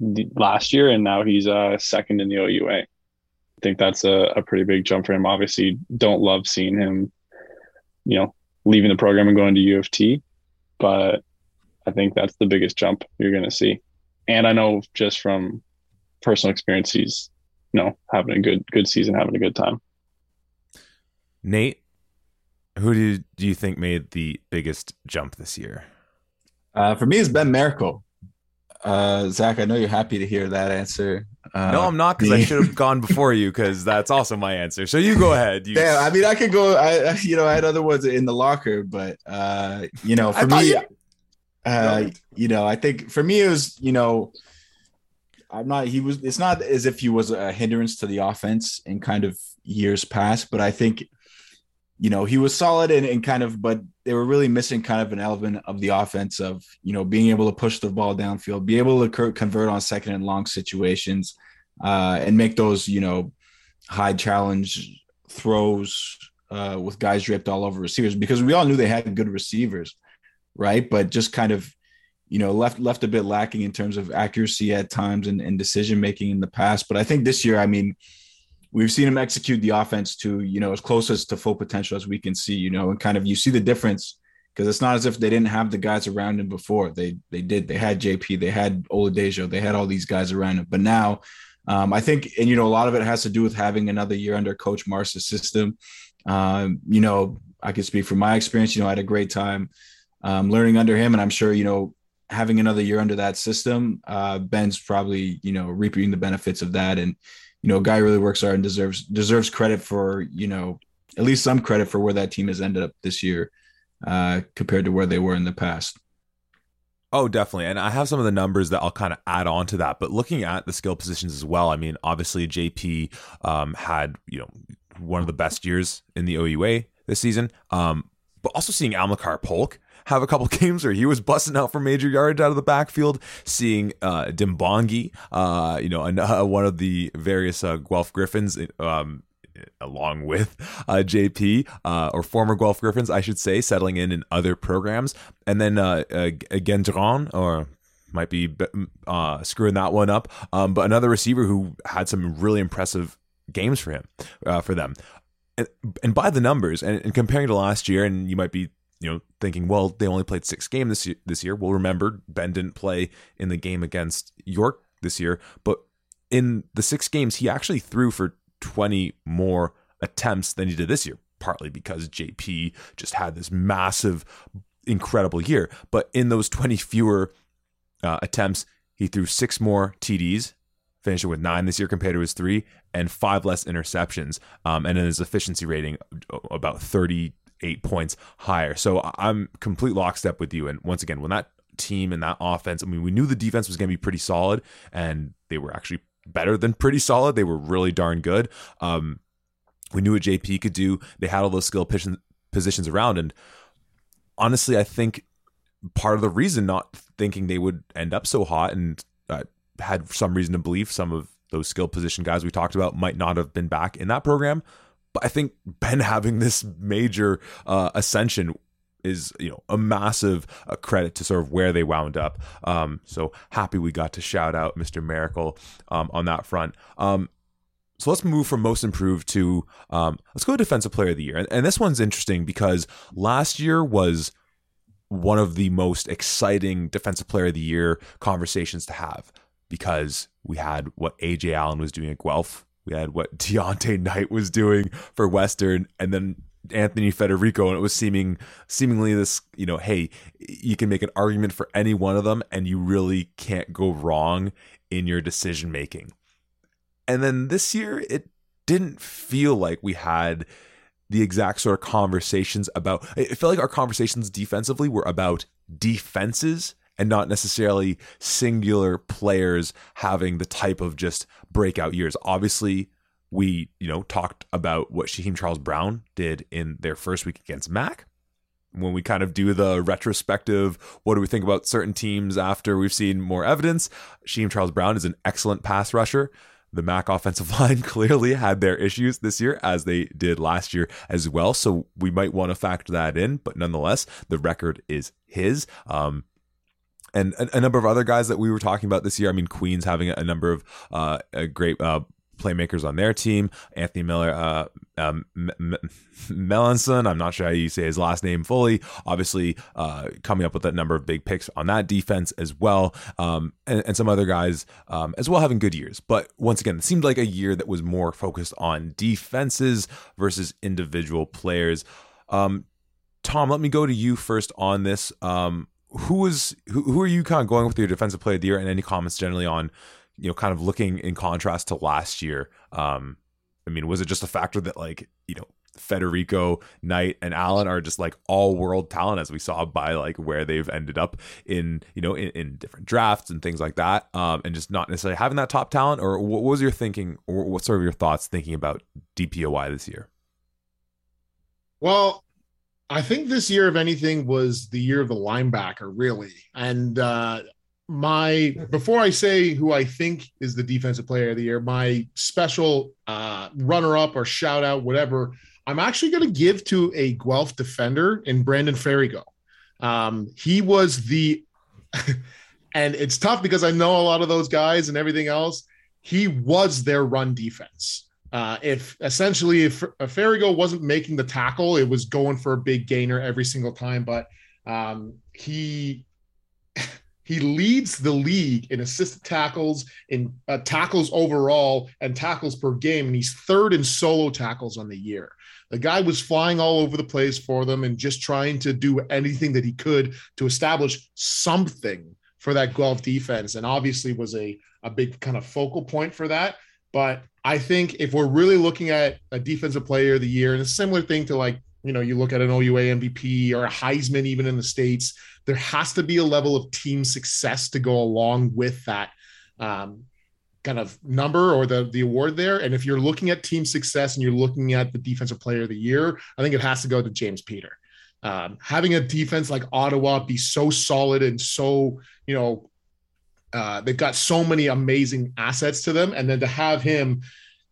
last year, and now he's uh, second in the OUA think that's a, a pretty big jump for him. Obviously, don't love seeing him, you know, leaving the program and going to U of T, but I think that's the biggest jump you're going to see. And I know just from personal experience, he's, you know, having a good good season, having a good time. Nate, who do you, do you think made the biggest jump this year? Uh, for me, it's Ben Miracle. Uh, Zach, I know you're happy to hear that answer. Uh, no, I'm not because I should have gone before you because that's also my answer. So you go ahead. You... Damn, I mean, I could go. I, you know, I had other ones in the locker, but uh, you know, for me, you... uh, you know, I think for me it was, you know, I'm not. He was. It's not as if he was a hindrance to the offense in kind of years past, but I think, you know, he was solid and, and kind of, but they were really missing kind of an element of the offense of you know being able to push the ball downfield, be able to convert on second and long situations, uh, and make those you know high challenge throws uh, with guys draped all over receivers because we all knew they had good receivers, right? But just kind of you know left left a bit lacking in terms of accuracy at times and, and decision making in the past. But I think this year, I mean we've seen him execute the offense to you know as close as to full potential as we can see you know and kind of you see the difference because it's not as if they didn't have the guys around him before. They they did. They had JP, they had Oladejo, they had all these guys around him. But now, um, I think, and you know, a lot of it has to do with having another year under Coach Mars's system. Um, you know, I can speak from my experience. You know, I had a great time um, learning under him, and I'm sure you know having another year under that system, uh, Ben's probably you know reaping the benefits of that, and you know, guy really works hard and deserves deserves credit for you know at least some credit for where that team has ended up this year uh, compared to where they were in the past. Oh, definitely. And I have some of the numbers that I'll kind of add on to that. But looking at the skill positions as well, I mean, obviously JP um, had, you know, one of the best years in the OUA this season. Um, but also seeing Amilcar Polk have a couple games where he was busting out for major yards out of the backfield. Seeing uh, Dimbongi, uh, you know, uh, one of the various uh, Guelph Griffins, um, along with uh, JP uh, or former Guelph Griffins, I should say, settling in in other programs, and then uh, uh, Gendron or might be uh, screwing that one up, um, but another receiver who had some really impressive games for him uh, for them. And, and by the numbers, and, and comparing to last year, and you might be you know, thinking, well, they only played six games this year, this year. Well, remember, Ben didn't play in the game against York this year, but in the six games, he actually threw for 20 more attempts than he did this year, partly because JP just had this massive, incredible year. But in those 20 fewer uh, attempts, he threw six more TDs, finishing with nine this year compared to his three, and five less interceptions. Um, and in his efficiency rating, about 38 points higher. So I'm complete lockstep with you. And once again, when that team and that offense, I mean, we knew the defense was going to be pretty solid, and they were actually better than pretty solid. They were really darn good. Um, we knew what JP could do. They had all those skill positions around. And honestly, I think part of the reason not thinking they would end up so hot and uh, had some reason to believe some of those skill position guys we talked about might not have been back in that program. But I think Ben having this major uh, ascension is you know a massive uh, credit to sort of where they wound up. Um, so happy we got to shout out Mr. Miracle um, on that front. Um, so let's move from most improved to um, let's go to defensive player of the year, and, and this one's interesting because last year was one of the most exciting defensive player of the year conversations to have because we had what AJ Allen was doing at Guelph. We had what Deontay Knight was doing for Western, and then Anthony Federico, and it was seeming seemingly this, you know, hey, you can make an argument for any one of them, and you really can't go wrong in your decision making. And then this year, it didn't feel like we had the exact sort of conversations about. It felt like our conversations defensively were about defenses and not necessarily singular players having the type of just breakout years. Obviously, we, you know, talked about what Shaheem Charles Brown did in their first week against Mac. When we kind of do the retrospective, what do we think about certain teams after we've seen more evidence? Shaheem Charles Brown is an excellent pass rusher. The Mac offensive line clearly had their issues this year, as they did last year as well. So we might want to factor that in, but nonetheless, the record is his. Um, and a, a, number of other guys that we were talking about this year. I mean, Queens having a, number of uh, great uh, playmakers on their team. Anthony Miller, uh, um, M- M- Melanson, I'm not sure how you say his last name fully. Obviously, uh, coming up with a number of big picks on that defense as well, um, and, and, some other guys um, as well having good years. But once again, it seemed like a year that was more focused on defenses versus individual players. Um, Tom, let me go to you first on this. Um, who was who, who are you kind of going with your defensive player of the year, and any comments generally on you know, kind of looking in contrast to last year. Um, I mean, was it just a factor that like, you know, Federico, Knight, and Allen are just like all world talent as we saw by like where they've ended up in, you know, in, in different drafts and things like that. Um, and just not necessarily having that top talent or what was your thinking or what sort of your thoughts thinking about DPOY this year? Well, I think this year, if anything, was the year of the linebacker, really. And uh, my before I say who I think is the defensive player of the year, my special uh, runner up or shout out, whatever, I'm actually going to give to a Guelph defender in Brandon Ferrigo. Um, he was the, and it's tough because I know a lot of those guys and everything else. He was their run defense. Uh, if essentially if, if Ferrigo wasn't making the tackle, it was going for a big gainer every single time. But Um, he he leads the league in assisted tackles, in uh, tackles overall, and tackles per game, and he's third in solo tackles on the year. The guy was flying all over the place for them and just trying to do anything that he could to establish something for that Guelph defense, and obviously was a a big kind of focal point for that. But I think if we're really looking at a defensive player of the year, and a similar thing to like you know, you look at an OUA MVP or a Heisman, even in the States, there has to be a level of team success to go along with that um, kind of number or the, the award there. And if you're looking at team success and you're looking at the defensive player of the year, I think it has to go to James Peter. Um, having a defense like Ottawa be so solid and so, you know, uh, they've got so many amazing assets to them. And then to have him,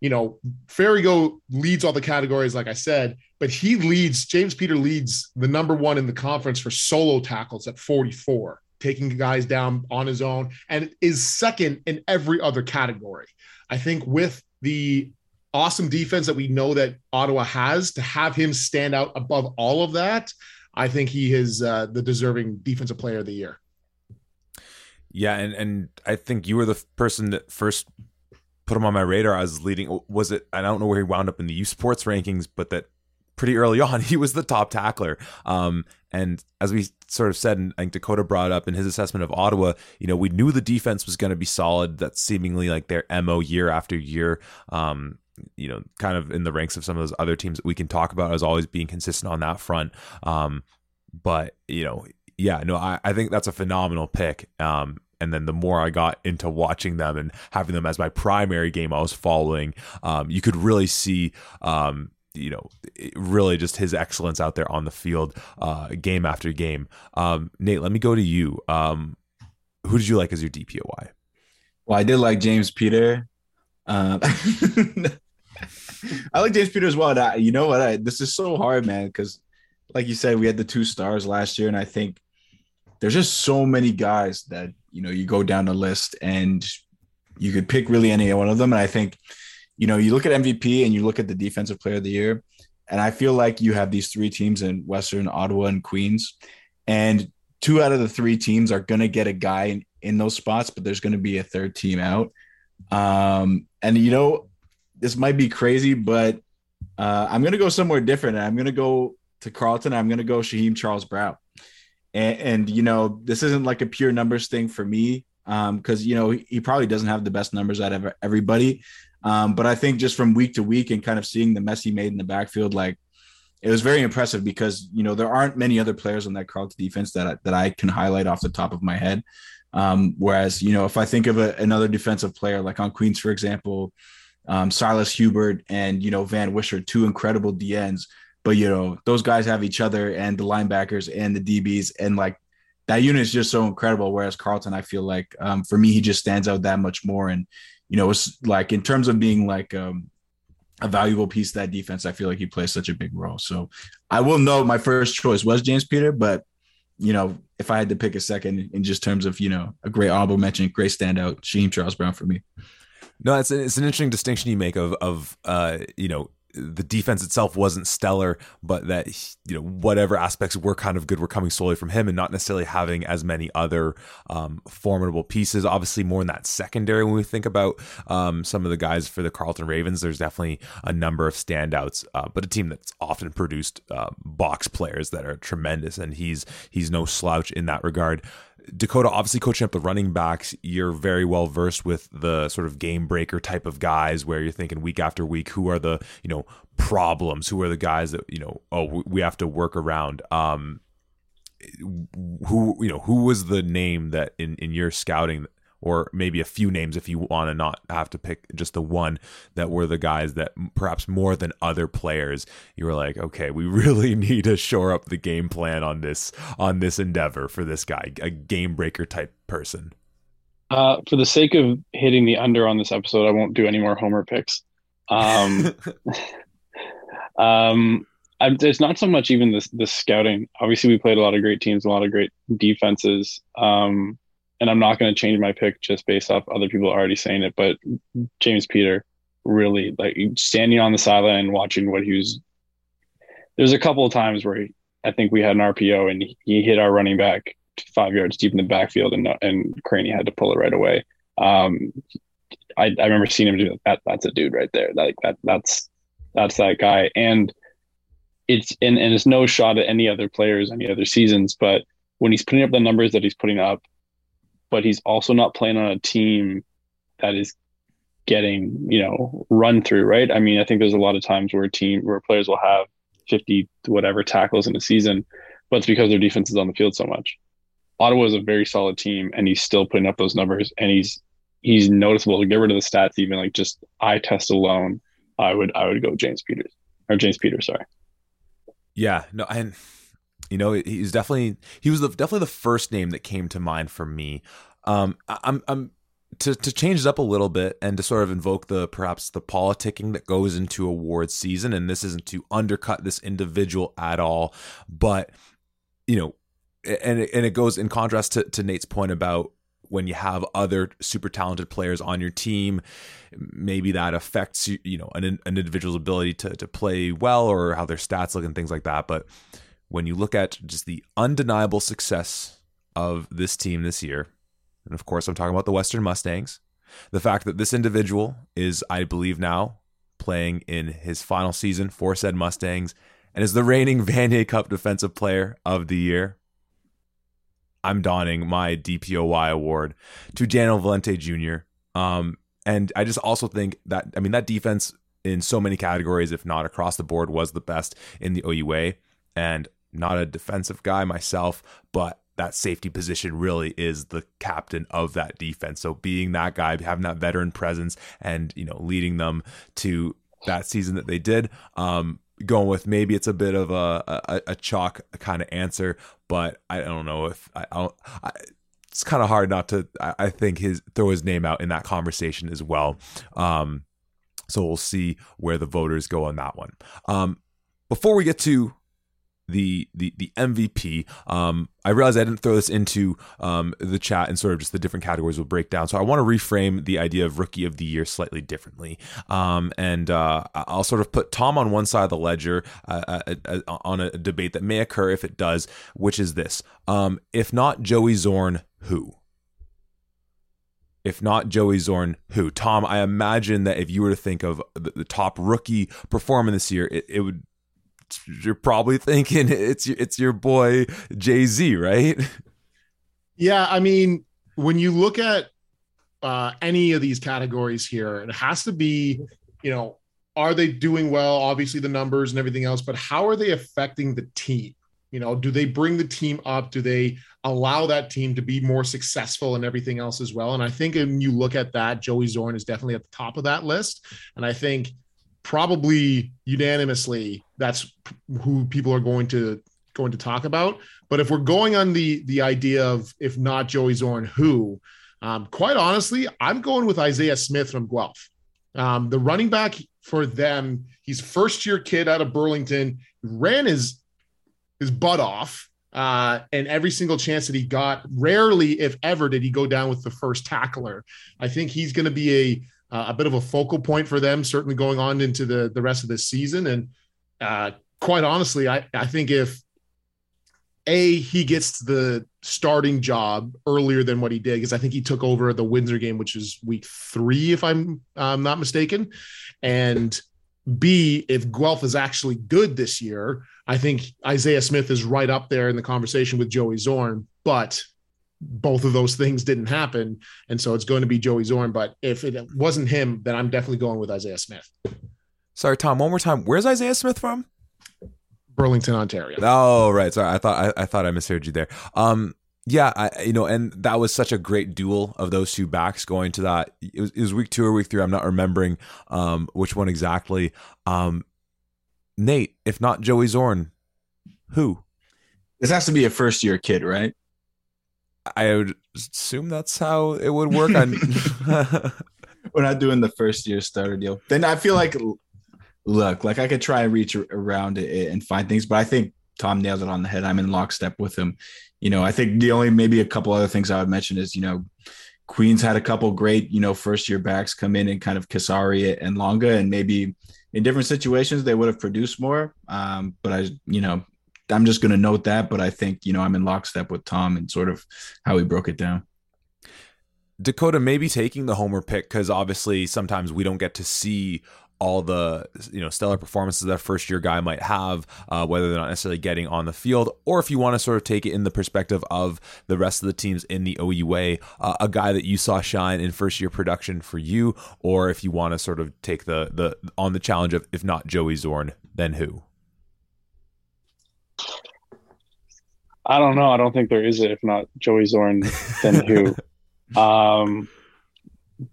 you know, Ferrigo leads all the categories, like I said, but he leads, James Peter leads the number one in the conference for solo tackles at 44, taking guys down on his own, and is second in every other category. I think with the awesome defense that we know that Ottawa has, to have him stand out above all of that, I think he is uh, the deserving defensive player of the year. Yeah, and and I think you were the person that first put him on my radar as leading. Was it? I don't know where he wound up in the U Sports rankings, but that pretty early on, he was the top tackler. Um, and as we sort of said, and I think Dakota brought up in his assessment of Ottawa, you know, we knew the defense was going to be solid. That's seemingly like their MO year after year. Um, you know, kind of in the ranks of some of those other teams that we can talk about as always being consistent on that front. Um, but, you know, yeah, no, I, I think that's a phenomenal pick. Um, and then the more I got into watching them and having them as my primary game I was following, um, you could really see um, you know, really just his excellence out there on the field, uh, game after game. Um, Nate, let me go to you. Um, who did you like as your DPOY? Well, I did like James Peter. Um, I like James Peter as well. I, you know what? I, this is so hard, man, because like you said, we had the two stars last year, and I think there's just so many guys that you know you go down the list and you could pick really any one of them, and I think you know, you look at MVP and you look at the defensive player of the year, and I feel like you have these three teams in Western, Ottawa, and Queens, and two out of the three teams are going to get a guy in, in those spots, but there's going to be a third team out. Um, and you know, this might be crazy, but uh, I'm going to go somewhere different. I'm going to go to Carleton. I'm going to go Shaheem Charles Brown. And, and, you know, this isn't like a pure numbers thing for me because, um, you know, he, he, probably doesn't have the best numbers out of everybody. Um, but I think just from week to week and kind of seeing the mess he made in the backfield, like it was very impressive because you know there aren't many other players on that Carleton defense that I, that I can highlight off the top of my head. Um, whereas you know if I think of a, another defensive player like on Queens, for example, um, Silas Hubert and you know Van Wisher, two incredible DNs, but you know those guys have each other and the linebackers and the DBs and like that unit is just so incredible. Whereas Carleton, I feel like um, for me he just stands out that much more and you know, it's like in terms of being like um, a valuable piece of that defense, I feel like he plays such a big role. So I will know my first choice was James Peter, but you know, if I had to pick a second in just terms of, you know, a great honorable mention, great standout, Shaheem Charles Brown for me. No, it's, it's an interesting distinction you make of, of, uh, you know, the defense itself wasn't stellar, but that you know whatever aspects were kind of good were coming solely from him, and not necessarily having as many other um, formidable pieces. Obviously, more in that secondary when we think about um, some of the guys for the Carleton Ravens. There's definitely a number of standouts, uh, but a team that's often produced uh, box players that are tremendous, and he's he's no slouch in that regard. Dakota, obviously coaching up the running backs, you're very well versed with the sort of game breaker type of guys where you're thinking week after week, who are the, you know, problems? Who are the guys that, you know, oh, we have to work around? Um, who, you know, who was the name that in, in your scouting or maybe a few names if you want to not have to pick just the one that were the guys that perhaps more than other players you were like okay we really need to shore up the game plan on this on this endeavor for this guy a game breaker type person uh, for the sake of hitting the under on this episode i won't do any more homer picks um, um I'm, it's not so much even the the scouting. Obviously, we played a lot of great teams, a lot of great defenses. Um, and I'm not going to change my pick just based off other people already saying it, but James Peter really like standing on the sideline and watching what he was. There's a couple of times where he, I think we had an RPO and he hit our running back five yards deep in the backfield, and and Craney had to pull it right away. Um, I, I remember seeing him do that. That's a dude right there. Like that. That's that's that guy. And it's and, and it's no shot at any other players, any other seasons. But when he's putting up the numbers that he's putting up, but he's also not playing on a team that is getting you know run through. Right. I mean, I think there's a lot of times where a team where players will have 50 whatever tackles in a season, but it's because their defense is on the field so much. Ottawa is a very solid team, and he's still putting up those numbers, and he's he's noticeable. To get rid of the stats, even like just eye test alone, I would I would go James Peters or James Peters. Sorry. Yeah, no, and you know he's definitely he was the, definitely the first name that came to mind for me. Um, I'm I'm to to change it up a little bit and to sort of invoke the perhaps the politicking that goes into awards season, and this isn't to undercut this individual at all, but you know and and it goes in contrast to, to Nate's point about when you have other super talented players on your team, maybe that affects you know, an, an individual's ability to, to play well or how their stats look and things like that. But when you look at just the undeniable success of this team this year, and of course I'm talking about the Western Mustangs, the fact that this individual is, I believe now, playing in his final season for said Mustangs and is the reigning Vanier Cup Defensive Player of the Year I'm donning my DPOY award to Daniel Valente Jr. Um, and I just also think that I mean that defense in so many categories, if not across the board, was the best in the OUA. And not a defensive guy myself, but that safety position really is the captain of that defense. So being that guy, having that veteran presence, and you know leading them to that season that they did, um, going with maybe it's a bit of a a, a chalk kind of answer, but I don't know if I, I don't. I, it's kind of hard not to. I, I, think his throw his name out in that conversation as well. Um, so we'll see where the voters go on that one. Um, before we get to the the the MVP. Um, I realized I didn't throw this into um, the chat and sort of just the different categories will break down. So I want to reframe the idea of rookie of the year slightly differently, um, and uh, I'll sort of put Tom on one side of the ledger uh, uh, uh, uh on a debate that may occur if it does, which is this: um, if not Joey Zorn, who? if not Joey Zorn, who? Tom, I imagine that if you were to think of the, the top rookie performing this year, it, it, would you're probably thinking it's it's your boy Jay Z, right? Yeah, I mean, when you look at uh, any of these categories here, it has to be, you know, are they doing well? Obviously, the numbers and everything else, but how are they affecting the team? You know, do they bring the team up? Do they allow that team to be more successful and everything else as well? And I think when you look at that, Joey Zorn is definitely at the top of that list. And I think probably unanimously that's who people are going to going to talk about. But if we're going on the the idea of if not Joey Zorn, who? Um, quite honestly, I'm going with Isaiah Smith from Guelph. Um, the running back for them, he's first year kid out of Burlington, ran his his butt off. Uh, and every single chance that he got, rarely, if ever, did he go down with the first tackler. I think he's going to be a uh, a bit of a focal point for them, certainly going on into the the rest of this season. And uh, quite honestly, I I think if a he gets the starting job earlier than what he did because I think he took over the Windsor game, which is week three, if I'm um, not mistaken, and B, if Guelph is actually good this year, I think Isaiah Smith is right up there in the conversation with Joey Zorn. But both of those things didn't happen. And so it's going to be Joey Zorn. But if it wasn't him, then I'm definitely going with Isaiah Smith. Sorry, Tom, one more time. Where's Isaiah Smith from? Burlington, Ontario. Oh, right. Sorry. I thought I, I thought I misheard you there. Um yeah, I you know, and that was such a great duel of those two backs going to that. It was, it was week two or week three. I'm not remembering um which one exactly. Um Nate, if not Joey Zorn, who? This has to be a first year kid, right? I would assume that's how it would work. On we're not doing the first year starter deal. Then I feel like, look, like I could try and reach around it and find things, but I think Tom nails it on the head. I'm in lockstep with him. You know, I think the only maybe a couple other things I would mention is, you know, Queens had a couple great, you know, first year backs come in and kind of Kasari and Longa, and maybe in different situations they would have produced more. Um, but I, you know, I'm just going to note that, but I think you know I'm in lockstep with Tom and sort of how he broke it down. Dakota maybe taking the homer pick because obviously sometimes we don't get to see all the you know stellar performances that first year guy might have, uh, whether they're not necessarily getting on the field, or if you want to sort of take it in the perspective of the rest of the teams in the OUA, uh, a guy that you saw shine in first year production for you, or if you want to sort of take the the on the challenge of if not Joey Zorn, then who? I don't know. I don't think there is it. if not Joey Zorn, then who. Um,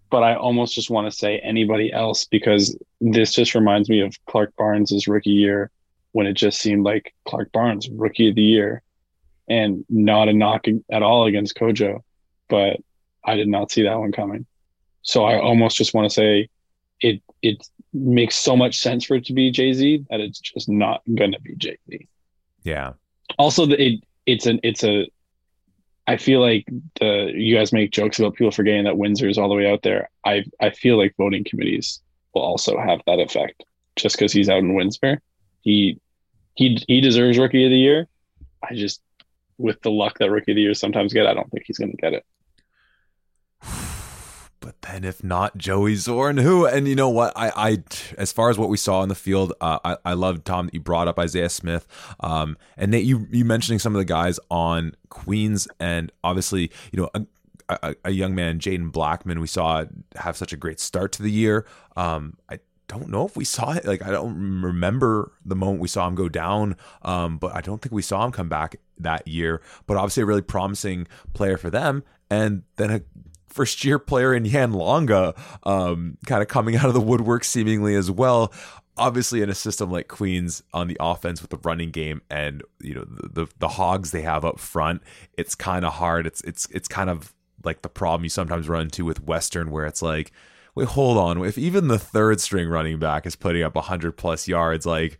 but I almost just want to say anybody else because this just reminds me of Clark Barnes' rookie year when it just seemed like Clark Barnes, rookie of the year, and not a knock at all against Kojo, but I did not see that one coming. So I almost just want to say it it makes so much sense for it to be Jay Z that it's just not going to be Jay Z. Yeah. Also, it it's an it's a I feel like the you guys make jokes about people forgetting that Windsor is all the way out there. I I feel like voting committees will also have that effect. Just because he's out in Windsor, he he he deserves rookie of the year. I just with the luck that rookie of the year sometimes get, I don't think he's going to get it. But then, if not Joey Zorn, who? And you know what? I, I, as far as what we saw in the field, uh, I, I love Tom that you brought up Isaiah Smith, um, and Nate, you, you mentioning some of the guys on Queens, and obviously, you know, a, a, a young man, Jaden Blackman, we saw have such a great start to the year. Um, I don't know if we saw it. Like, I don't remember the moment we saw him go down, um, but I don't think we saw him come back that year. But obviously, a really promising player for them. And then a first year player in Yan Longa, um, kind of coming out of the woodwork seemingly as well. Obviously, in a system like Queens on the offense with the running game and you know the the, the hogs they have up front, it's kind of hard. It's it's it's kind of like the problem you sometimes run into with Western, where it's like, wait, hold on, if even the third string running back is putting up hundred plus yards, like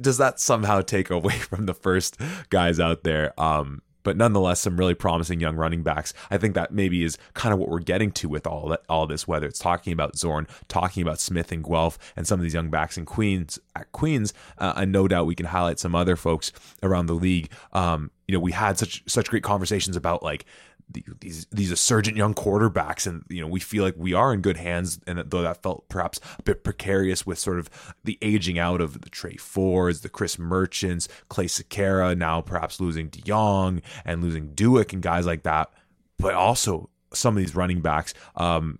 does that somehow take away from the first guys out there? Um, but nonetheless, some really promising young running backs. I think that maybe is kind of what we're getting to with all that, all this, whether it's talking about Zorn, talking about Smith and Guelph, and some of these young backs in Queens at Queens, uh, and no doubt we can highlight some other folks around the league. Um, you know, we had such such great conversations about like these these resurgent young quarterbacks, and you know we feel like we are in good hands. And though that felt perhaps a bit precarious with sort of the aging out of the Tre Fords, the Chris Merchants, Clay Sakara, now perhaps losing DeYoung and losing Dueck and guys like that, but also some of these running backs um,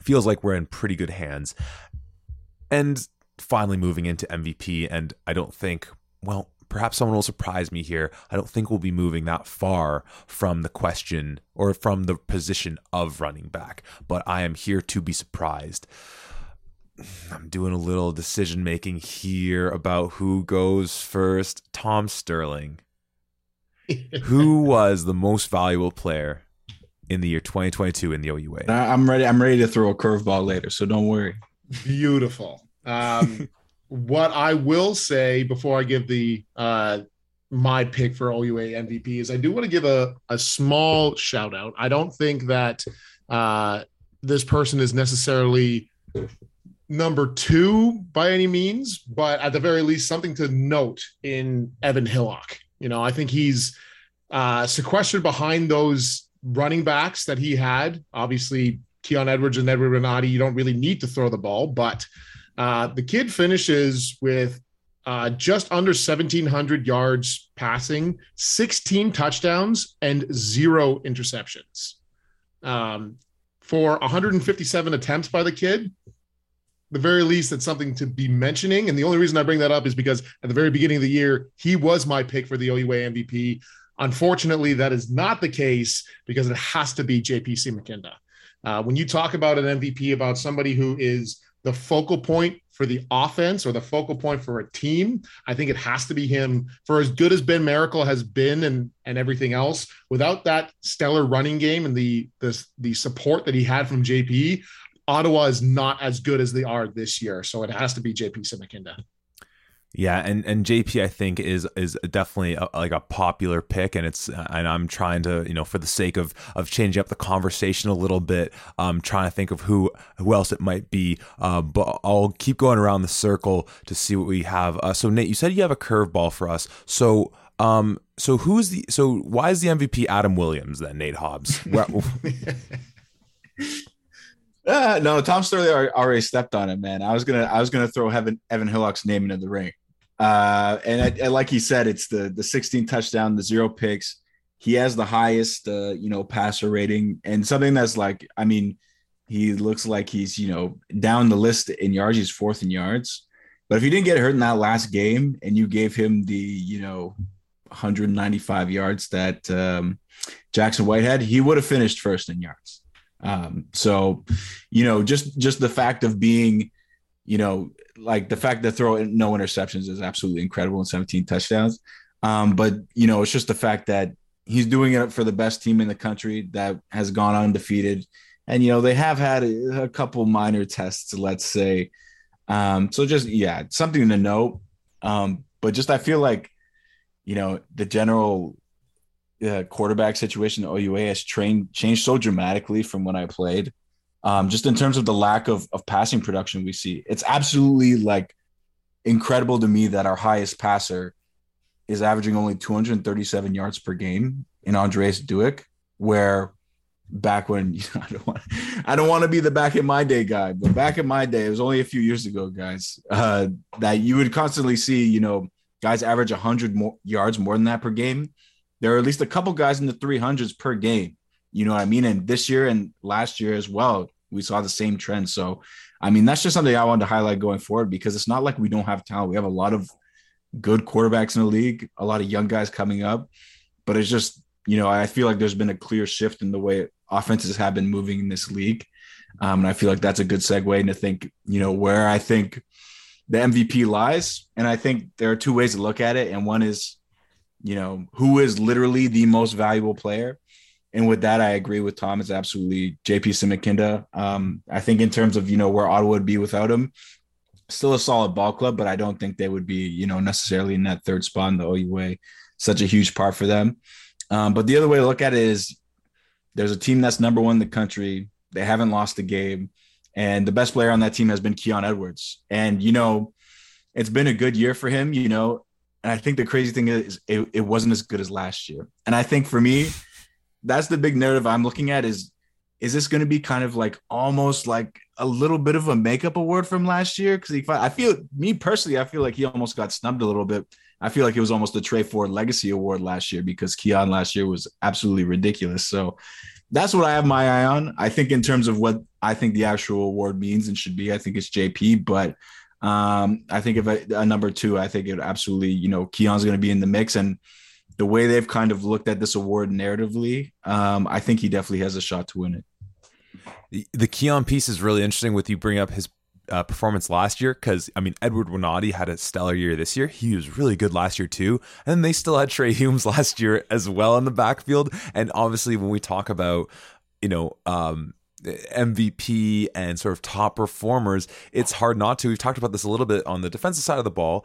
feels like we're in pretty good hands. And finally moving into MVP, and I don't think well perhaps someone will surprise me here. I don't think we'll be moving that far from the question or from the position of running back, but I am here to be surprised. I'm doing a little decision making here about who goes first. Tom Sterling. who was the most valuable player in the year 2022 in the OUA? I'm ready. I'm ready to throw a curveball later, so don't worry. Beautiful. Um, what I will say before I give the uh, my pick for OUA MVP is I do want to give a, a small shout out. I don't think that uh, this person is necessarily number two by any means, but at the very least, something to note in Evan Hillock. You know, I think he's uh, sequestered behind those running backs that he had. Obviously, Keon Edwards and Edward Renati, you don't really need to throw the ball, but uh, the kid finishes with uh, just under 1,700 yards passing, 16 touchdowns, and zero interceptions. Um, for 157 attempts by the kid, the very least, that's something to be mentioning. And the only reason I bring that up is because at the very beginning of the year, he was my pick for the OUA MVP. Unfortunately, that is not the case because it has to be JPC McKinda. Uh, when you talk about an MVP, about somebody who is the focal point for the offense or the focal point for a team, I think it has to be him. For as good as Ben Miracle has been and and everything else, without that stellar running game and the the the support that he had from JP, Ottawa is not as good as they are this year. So it has to be JP Simikinda. Yeah, and and JP I think is is definitely a, like a popular pick, and it's and I'm trying to you know for the sake of of changing up the conversation a little bit, um, trying to think of who who else it might be. Uh, but I'll keep going around the circle to see what we have. Uh, so Nate, you said you have a curveball for us. So um, so who's the so why is the MVP Adam Williams then Nate Hobbs? Uh, no, Tom Sterling already stepped on it, man. I was gonna, I was gonna throw Evan Evan Hillock's name into the ring, uh, and, I, like he said, it's the the 16 touchdown, the zero picks. He has the highest, uh, you know, passer rating, and something that's like, I mean, he looks like he's, you know, down the list in yards. He's fourth in yards, but if he didn't get hurt in that last game, and you gave him the, you know, 195 yards that um, Jackson Whitehead, he would have finished first in yards. Um, so, you know, just just the fact of being, you know, like the fact that throw no interceptions is absolutely incredible in 17 touchdowns. Um, but you know, it's just the fact that he's doing it for the best team in the country that has gone undefeated. And you know, they have had a, a couple minor tests, let's say. Um, so just yeah, something to note. Um, but just I feel like, you know, the general uh, quarterback situation at OUA has trained changed so dramatically from when I played. Um, just in terms of the lack of, of passing production we see, it's absolutely like incredible to me that our highest passer is averaging only 237 yards per game in Andreas Dueck, where back when you know, I don't want I don't want to be the back in my day guy, but back in my day, it was only a few years ago, guys, uh, that you would constantly see, you know, guys average 100 more yards more than that per game there are at least a couple guys in the 300s per game. You know what I mean? And this year and last year as well, we saw the same trend. So, I mean, that's just something I wanted to highlight going forward because it's not like we don't have talent. We have a lot of good quarterbacks in the league, a lot of young guys coming up, but it's just, you know, I feel like there's been a clear shift in the way offenses have been moving in this league. Um, and I feel like that's a good segue to think, you know, where I think the MVP lies. And I think there are two ways to look at it. And one is you know, who is literally the most valuable player. And with that, I agree with Tom. It's absolutely JP Simakinda. Um, I think in terms of, you know, where Ottawa would be without him, still a solid ball club, but I don't think they would be, you know, necessarily in that third spot in the OUA. Such a huge part for them. Um, but the other way to look at it is there's a team that's number one in the country. They haven't lost a game. And the best player on that team has been Keon Edwards. And, you know, it's been a good year for him. You know, and I think the crazy thing is it, it wasn't as good as last year. And I think for me, that's the big narrative I'm looking at is is this going to be kind of like almost like a little bit of a makeup award from last year? Because I feel me personally, I feel like he almost got snubbed a little bit. I feel like it was almost a Tre Ford Legacy Award last year because Keon last year was absolutely ridiculous. So that's what I have my eye on. I think in terms of what I think the actual award means and should be, I think it's JP. But um, I think if a, a, number two, I think it absolutely, you know, Keon's going to be in the mix. And the way they've kind of looked at this award narratively, um, I think he definitely has a shot to win it. The, the Keon piece is really interesting with you bring up his uh, performance last year because I mean Edward Winati had a stellar year this year. He was really good last year too, and they still had Trey Humes last year as well in the backfield. And obviously, when we talk about you know um, MVP and sort of top performers, it's hard not to. We've talked about this a little bit on the defensive side of the ball,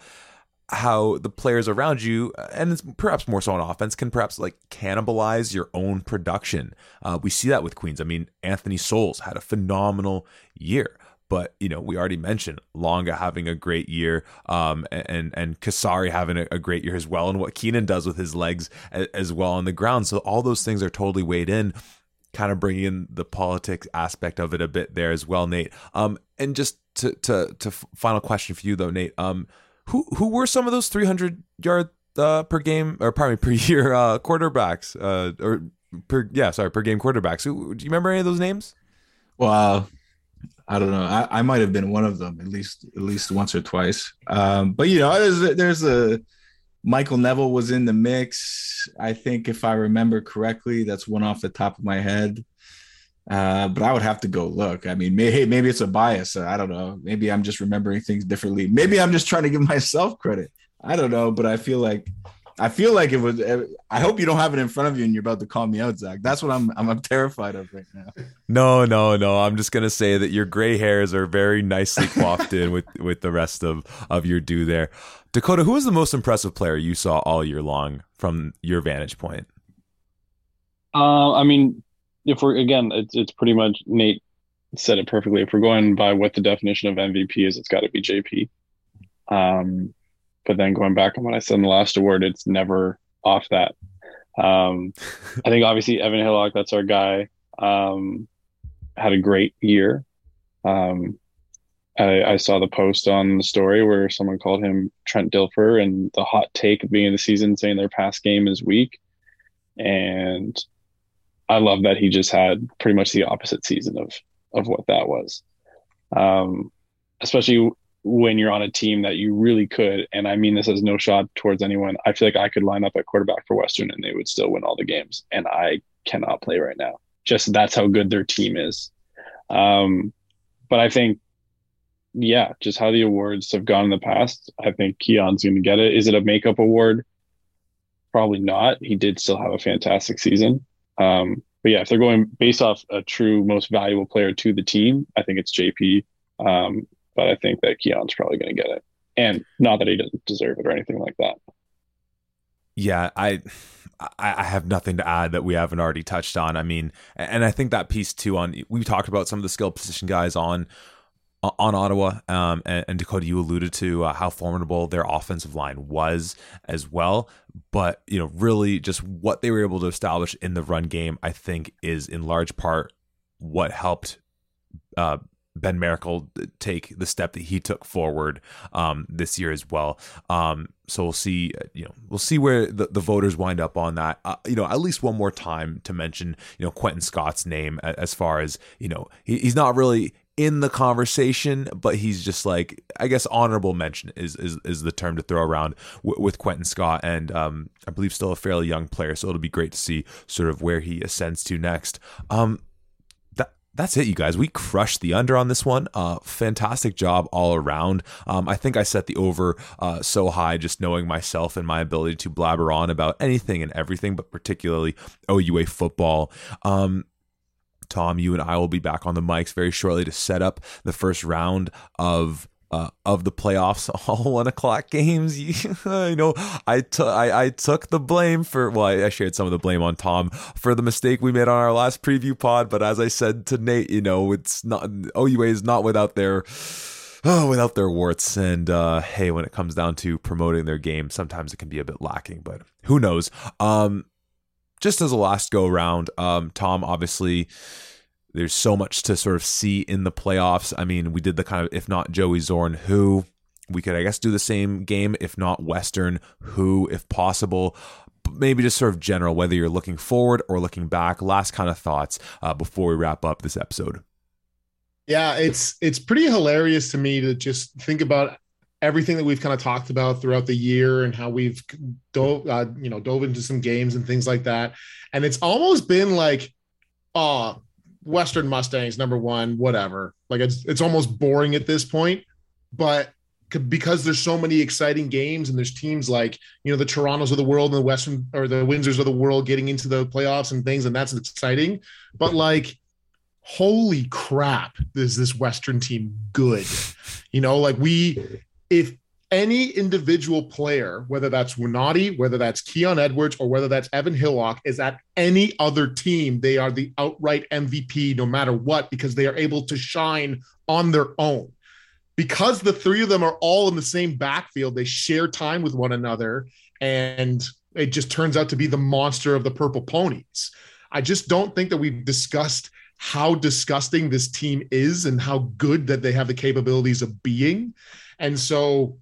how the players around you, and perhaps more so on offense, can perhaps like cannibalize your own production. Uh, we see that with Queens. I mean, Anthony Souls had a phenomenal year. But you know, we already mentioned Longa having a great year, um, and and Kasari having a, a, great year as well, and what Keenan does with his legs as, as well on the ground. So all those things are totally weighed in kind of bring in the politics aspect of it a bit there as well, Nate. Um, and just to to to final question for you though, Nate. Um, who who were some of those 300 yard uh, per game or pardon me per year uh, quarterbacks uh, or per yeah sorry per game quarterbacks? Who, do you remember any of those names? Well, I don't know. I, I might have been one of them at least at least once or twice. Um, but you know, there's there's a Michael Neville was in the mix. I think if I remember correctly, that's one off the top of my head. Uh, but I would have to go look. I mean, maybe maybe it's a bias. I don't know. Maybe I'm just remembering things differently. Maybe I'm just trying to give myself credit. I don't know, but I feel like I feel like it was. I hope you don't have it in front of you and you're about to call me out, Zach. That's what I'm. I'm, I'm terrified of right now. No, no, no. I'm just gonna say that your gray hairs are very nicely coiffed in with with the rest of of your do there. Dakota, who was the most impressive player you saw all year long from your vantage point? Uh, I mean, if we're again, it's it's pretty much Nate said it perfectly. If we're going by what the definition of MVP is, it's got to be JP. Um, but then going back on what I said in the last award, it's never off that. Um, I think obviously Evan Hillock, that's our guy, um, had a great year. Um, I, I, saw the post on the story where someone called him Trent Dilfer and the hot take at the of the season saying their pass game is weak. And I love that he just had pretty much the opposite season of of what that was. Um, especially when you're on a team that you really could, and I mean this as no shot towards anyone. I feel like I could line up at quarterback for Western and they would still win all the games, and I cannot play right now. Just that's how good their team is. Um, but I think, yeah, just how the awards have gone in the past, I think Keon's going to get it. Is it a makeup award? Probably not. He did still have a fantastic season. Um, but yeah, if they're going based off a true most valuable player to the team, I think it's JP. Um, but I think that Keon's probably going to get it, and not that he doesn't deserve it or anything like that. Yeah, I. I have nothing to add that we haven't already touched on. I mean, and I think that piece too on we talked about some of the skill position guys on on Ottawa, um, and, and, Dakota, you alluded to uh, how formidable their offensive line was as well. But you know, really, just what they were able to establish in the run game, I think, is in large part what helped uh, Ben Miracle take the step that he took forward um, this year as well. Um, so we'll see, uh, you know, we'll see where the, the voters wind up on that. Uh, you know, at least one more time to mention, you know, Quentin Scott's name as far as you know, he, he's not really in the conversation, but he's just like I guess honorable mention is is, is the term to throw around w- with Quentin Scott, and um, I believe still a fairly young player, so it'll be great to see sort of where he ascends to next. Um, that that's it, you guys. We crushed the under on this one. Uh, fantastic job all around. Um, I think I set the over uh, so high just knowing myself and my ability to blabber on about anything and everything, but particularly OUA football. Um, Tom, you and I will be back on the mics very shortly to set up the first round of uh, of the playoffs, all one o'clock games. you know, I took I, I took the blame for well, I, I, shared some of the blame on Tom for the mistake we made on our last preview pod. But as I said to Nate, you know, it's not OUA is not without their oh, without their warts. And uh, hey, when it comes down to promoting their game, sometimes it can be a bit lacking. But who knows? Um, just as a last go around, um, Tom, obviously, there's so much to sort of see in the playoffs. I mean, we did the kind of, if not Joey Zorn, who we could, I guess, do the same game, if not Western, who, if possible. Maybe just sort of general, whether you're looking forward or looking back. Last kind of thoughts uh, before we wrap up this episode. Yeah, it's it's pretty hilarious to me to just think about everything that we've kind of talked about throughout the year and how we've dove, uh, you know, dove into some games and things like that. And it's almost been like, oh, Western Mustangs number one, whatever. Like it's it's almost boring at this point, but because there's so many exciting games and there's teams like you know the Torontos of the world and the Western or the Windsors of the world getting into the playoffs and things, and that's exciting. But like, holy crap, is this Western team good? You know, like we if any individual player, whether that's Winati, whether that's Keon Edwards, or whether that's Evan Hillock, is at any other team, they are the outright MVP no matter what, because they are able to shine on their own. Because the three of them are all in the same backfield, they share time with one another, and it just turns out to be the monster of the purple ponies. I just don't think that we've discussed how disgusting this team is and how good that they have the capabilities of being. And so,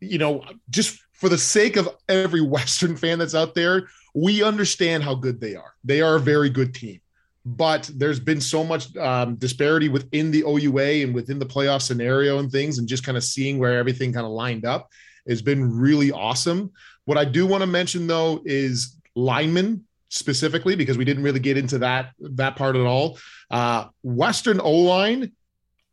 you know, just for the sake of every Western fan that's out there, we understand how good they are. They are a very good team. But there's been so much um, disparity within the OUA and within the playoff scenario and things, and just kind of seeing where everything kind of lined up has been really awesome. What I do want to mention though is linemen specifically because we didn't really get into that that part at all. Uh, Western O line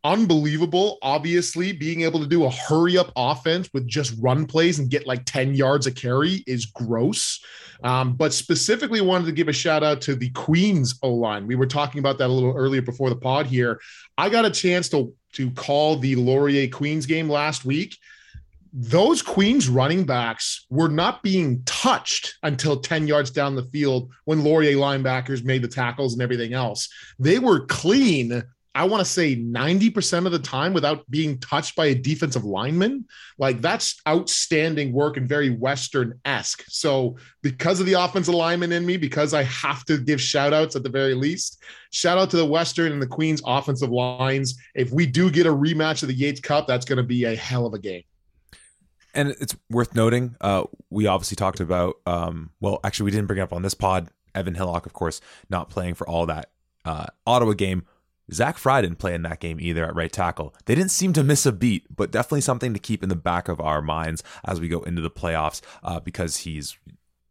unbelievable. Obviously, being able to do a hurry up offense with just run plays and get like 10 yards a carry is gross. Um, but specifically, wanted to give a shout out to the Queens O line. We were talking about that a little earlier before the pod here. I got a chance to, to call the Laurier Queens game last week those Queens running backs were not being touched until 10 yards down the field when Laurier linebackers made the tackles and everything else. They were clean, I want to say 90% of the time without being touched by a defensive lineman. Like that's outstanding work and very Western esque. So, because of the offensive lineman in me, because I have to give shout outs at the very least, shout out to the Western and the Queens offensive lines. If we do get a rematch of the Yates Cup, that's going to be a hell of a game and it's worth noting, uh, we obviously talked about, um, well, actually, we didn't bring it up on this pod. Evan Hillock, of course, not playing for all that uh, Ottawa game. Zach Fry didn't play in that game either at right tackle. They didn't seem to miss a beat, but definitely something to keep in the back of our minds as we go into the playoffs uh, because he's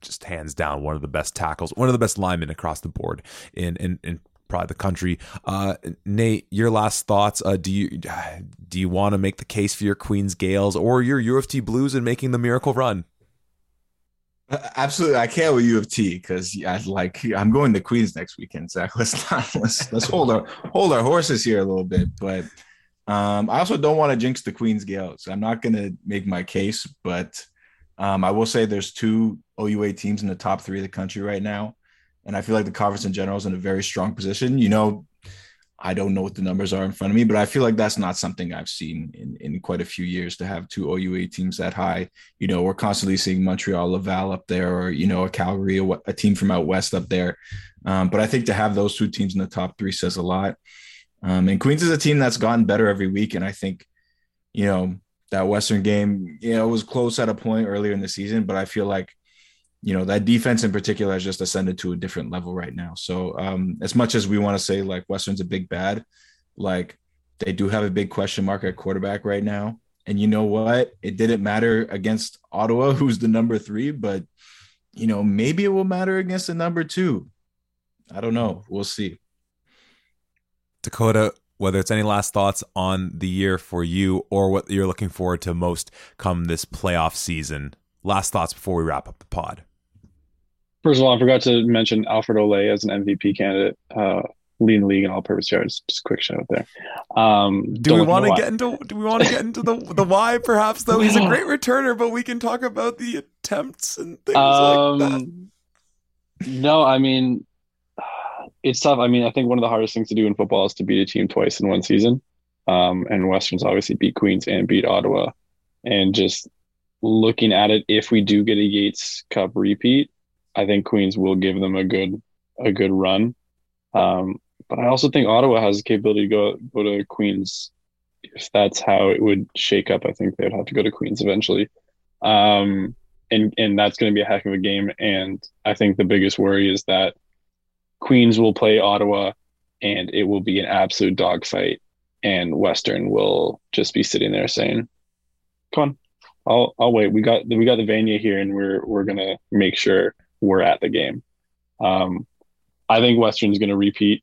just hands down one of the best tackles, one of the best linemen across the board in in, in probably the country. Uh, Nate, your last thoughts? Uh, do you do you want to make the case for your Queens Gaels or your U of T Blues in making the miracle run? Uh, absolutely, I can't with U of T because I like I'm going to Queens next weekend. Zach, let's not let's let's hold our hold our horses here a little bit. But um, I also don't want to jinx the Queens Gaels. I'm not going to make my case, but um, I will say there's two OUA teams in the top three of the country right now and I feel like the conference in general is in a very strong position. You know, I don't know what the numbers are in front of me, but I feel like that's not something I've seen in, in quite a few years to have two OUA teams that high. You know, we're constantly seeing Montreal, Laval up there, or, you know, a Calgary, a, a team from out west up there. Um, but I think to have those two teams in the top three says a lot. Um, and Queens is a team that's gotten better every week. And I think, you know, that Western game, you know, was close at a point earlier in the season, but I feel like you know that defense in particular has just ascended to a different level right now. So um, as much as we want to say like Western's a big bad, like they do have a big question mark at quarterback right now. And you know what? It didn't matter against Ottawa, who's the number three, but you know maybe it will matter against the number two. I don't know. We'll see. Dakota, whether it's any last thoughts on the year for you or what you're looking forward to most come this playoff season. Last thoughts before we wrap up the pod. First of all, I forgot to mention Alfred Olay as an MVP candidate, uh, leading the league in all-purpose yards. Just a quick shout out there. Um, do we want to get into? Do we want to get into the the why? Perhaps though he's a great returner, but we can talk about the attempts and things um, like that. No, I mean it's tough. I mean, I think one of the hardest things to do in football is to beat a team twice in one season. Um, and Westerns obviously beat Queens and beat Ottawa. And just looking at it, if we do get a Yates Cup repeat, I think Queens will give them a good a good run. Um, but I also think Ottawa has the capability to go go to Queens if that's how it would shake up. I think they'd have to go to Queens eventually. Um, and and that's going to be a heck of a game. And I think the biggest worry is that Queens will play Ottawa, and it will be an absolute dogfight. And Western will just be sitting there saying, "Come on, I'll I'll wait. We got we got the Vanier here, and we're we're gonna make sure were at the game. Um, I think Western's going to repeat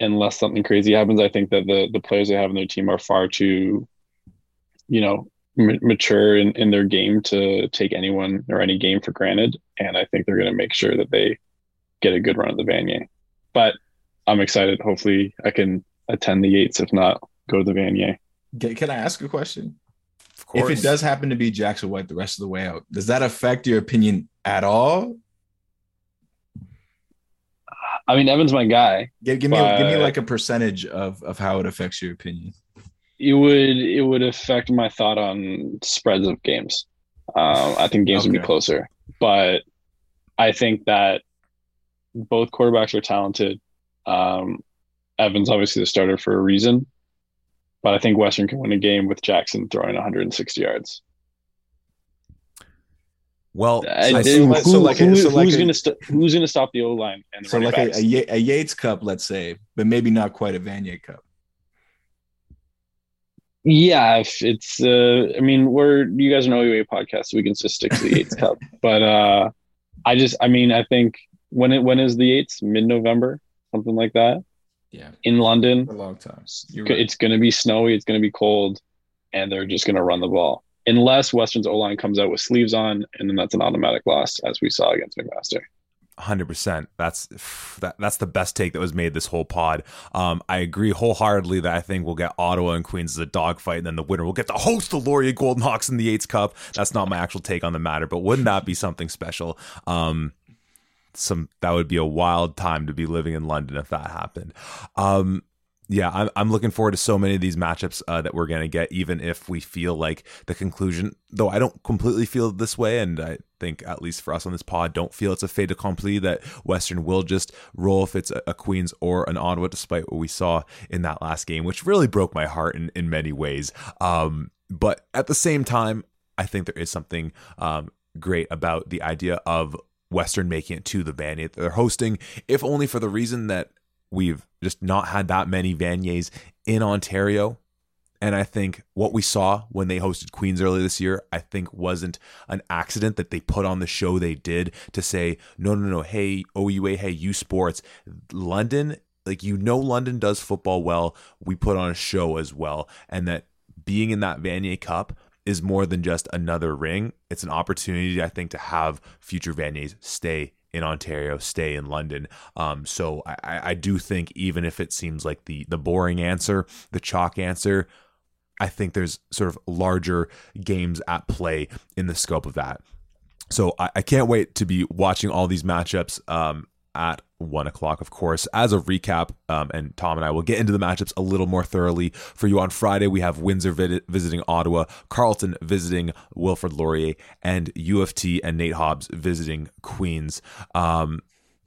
unless something crazy happens. I think that the the players they have in their team are far too, you know, m- mature in, in their game to take anyone or any game for granted. And I think they're going to make sure that they get a good run at the Vanier. But I'm excited. Hopefully, I can attend the Yates. If not, go to the Vanier. Can I ask a question? If it does happen to be Jackson White the rest of the way out, does that affect your opinion at all? I mean, Evan's my guy. Give, give me give me like a percentage of of how it affects your opinion. It would it would affect my thought on spreads of games. Um, I think games okay. would be closer, but I think that both quarterbacks are talented. Um, Evan's obviously the starter for a reason, but I think Western can win a game with Jackson throwing 160 yards. Well, so, who, so like, who, so like who's going to st- who's going to stop the O line? So like a, a, a, Yates Cup, let's say, but maybe not quite a Vanier Cup. Yeah, if it's uh, I mean, we're you guys are an OUA podcast, so we can just stick to the Yates Cup. But uh, I just, I mean, I think when it when is the Yates? Mid November, something like that. Yeah, in London. a long time. You're It's right. going to be snowy. It's going to be cold, and they're just going to run the ball unless Western's O line comes out with sleeves on, and then that's an automatic loss, as we saw against McMaster. Hundred percent. That's that. That's the best take that was made this whole pod. Um, I agree wholeheartedly that I think we'll get Ottawa and Queens as a dogfight, and then the winner will get to host the Laurier Golden Hawks in the Yates Cup. That's not my actual take on the matter, but wouldn't that be something special? Um, some that would be a wild time to be living in London if that happened. Um, yeah, I'm, I'm looking forward to so many of these matchups uh, that we're going to get, even if we feel like the conclusion, though I don't completely feel this way. And I think, at least for us on this pod, don't feel it's a fait accompli that Western will just roll if it's a, a Queens or an Ottawa, despite what we saw in that last game, which really broke my heart in, in many ways. Um, but at the same time, I think there is something um, great about the idea of Western making it to the Vanier they're hosting, if only for the reason that we've just not had that many Vaniers in Ontario. And I think what we saw when they hosted Queens earlier this year, I think wasn't an accident that they put on the show they did to say, no, no, no, hey, OUA, hey, U Sports, London, like you know, London does football well. We put on a show as well. And that being in that Vanier Cup is more than just another ring. It's an opportunity, I think, to have future Vaniers stay in Ontario, stay in London. Um, so I, I do think even if it seems like the the boring answer, the chalk answer, I think there's sort of larger games at play in the scope of that. So I, I can't wait to be watching all these matchups um, at one o'clock, of course. As a recap, um, and Tom and I will get into the matchups a little more thoroughly for you on Friday. We have Windsor vid- visiting Ottawa, Carleton visiting Wilfrid Laurier, and U of T and Nate Hobbs visiting Queens. Um,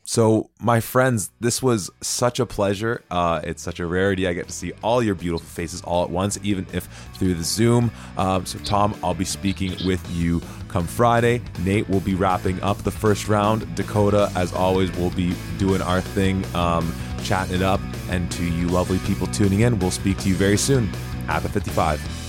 so, my friends, this was such a pleasure. Uh, it's such a rarity. I get to see all your beautiful faces all at once, even if through the Zoom. Um, so, Tom, I'll be speaking with you come Friday. Nate will be wrapping up the first round. Dakota, as always, will be doing our thing, um, chatting it up. And to you lovely people tuning in, we'll speak to you very soon. Have a 55.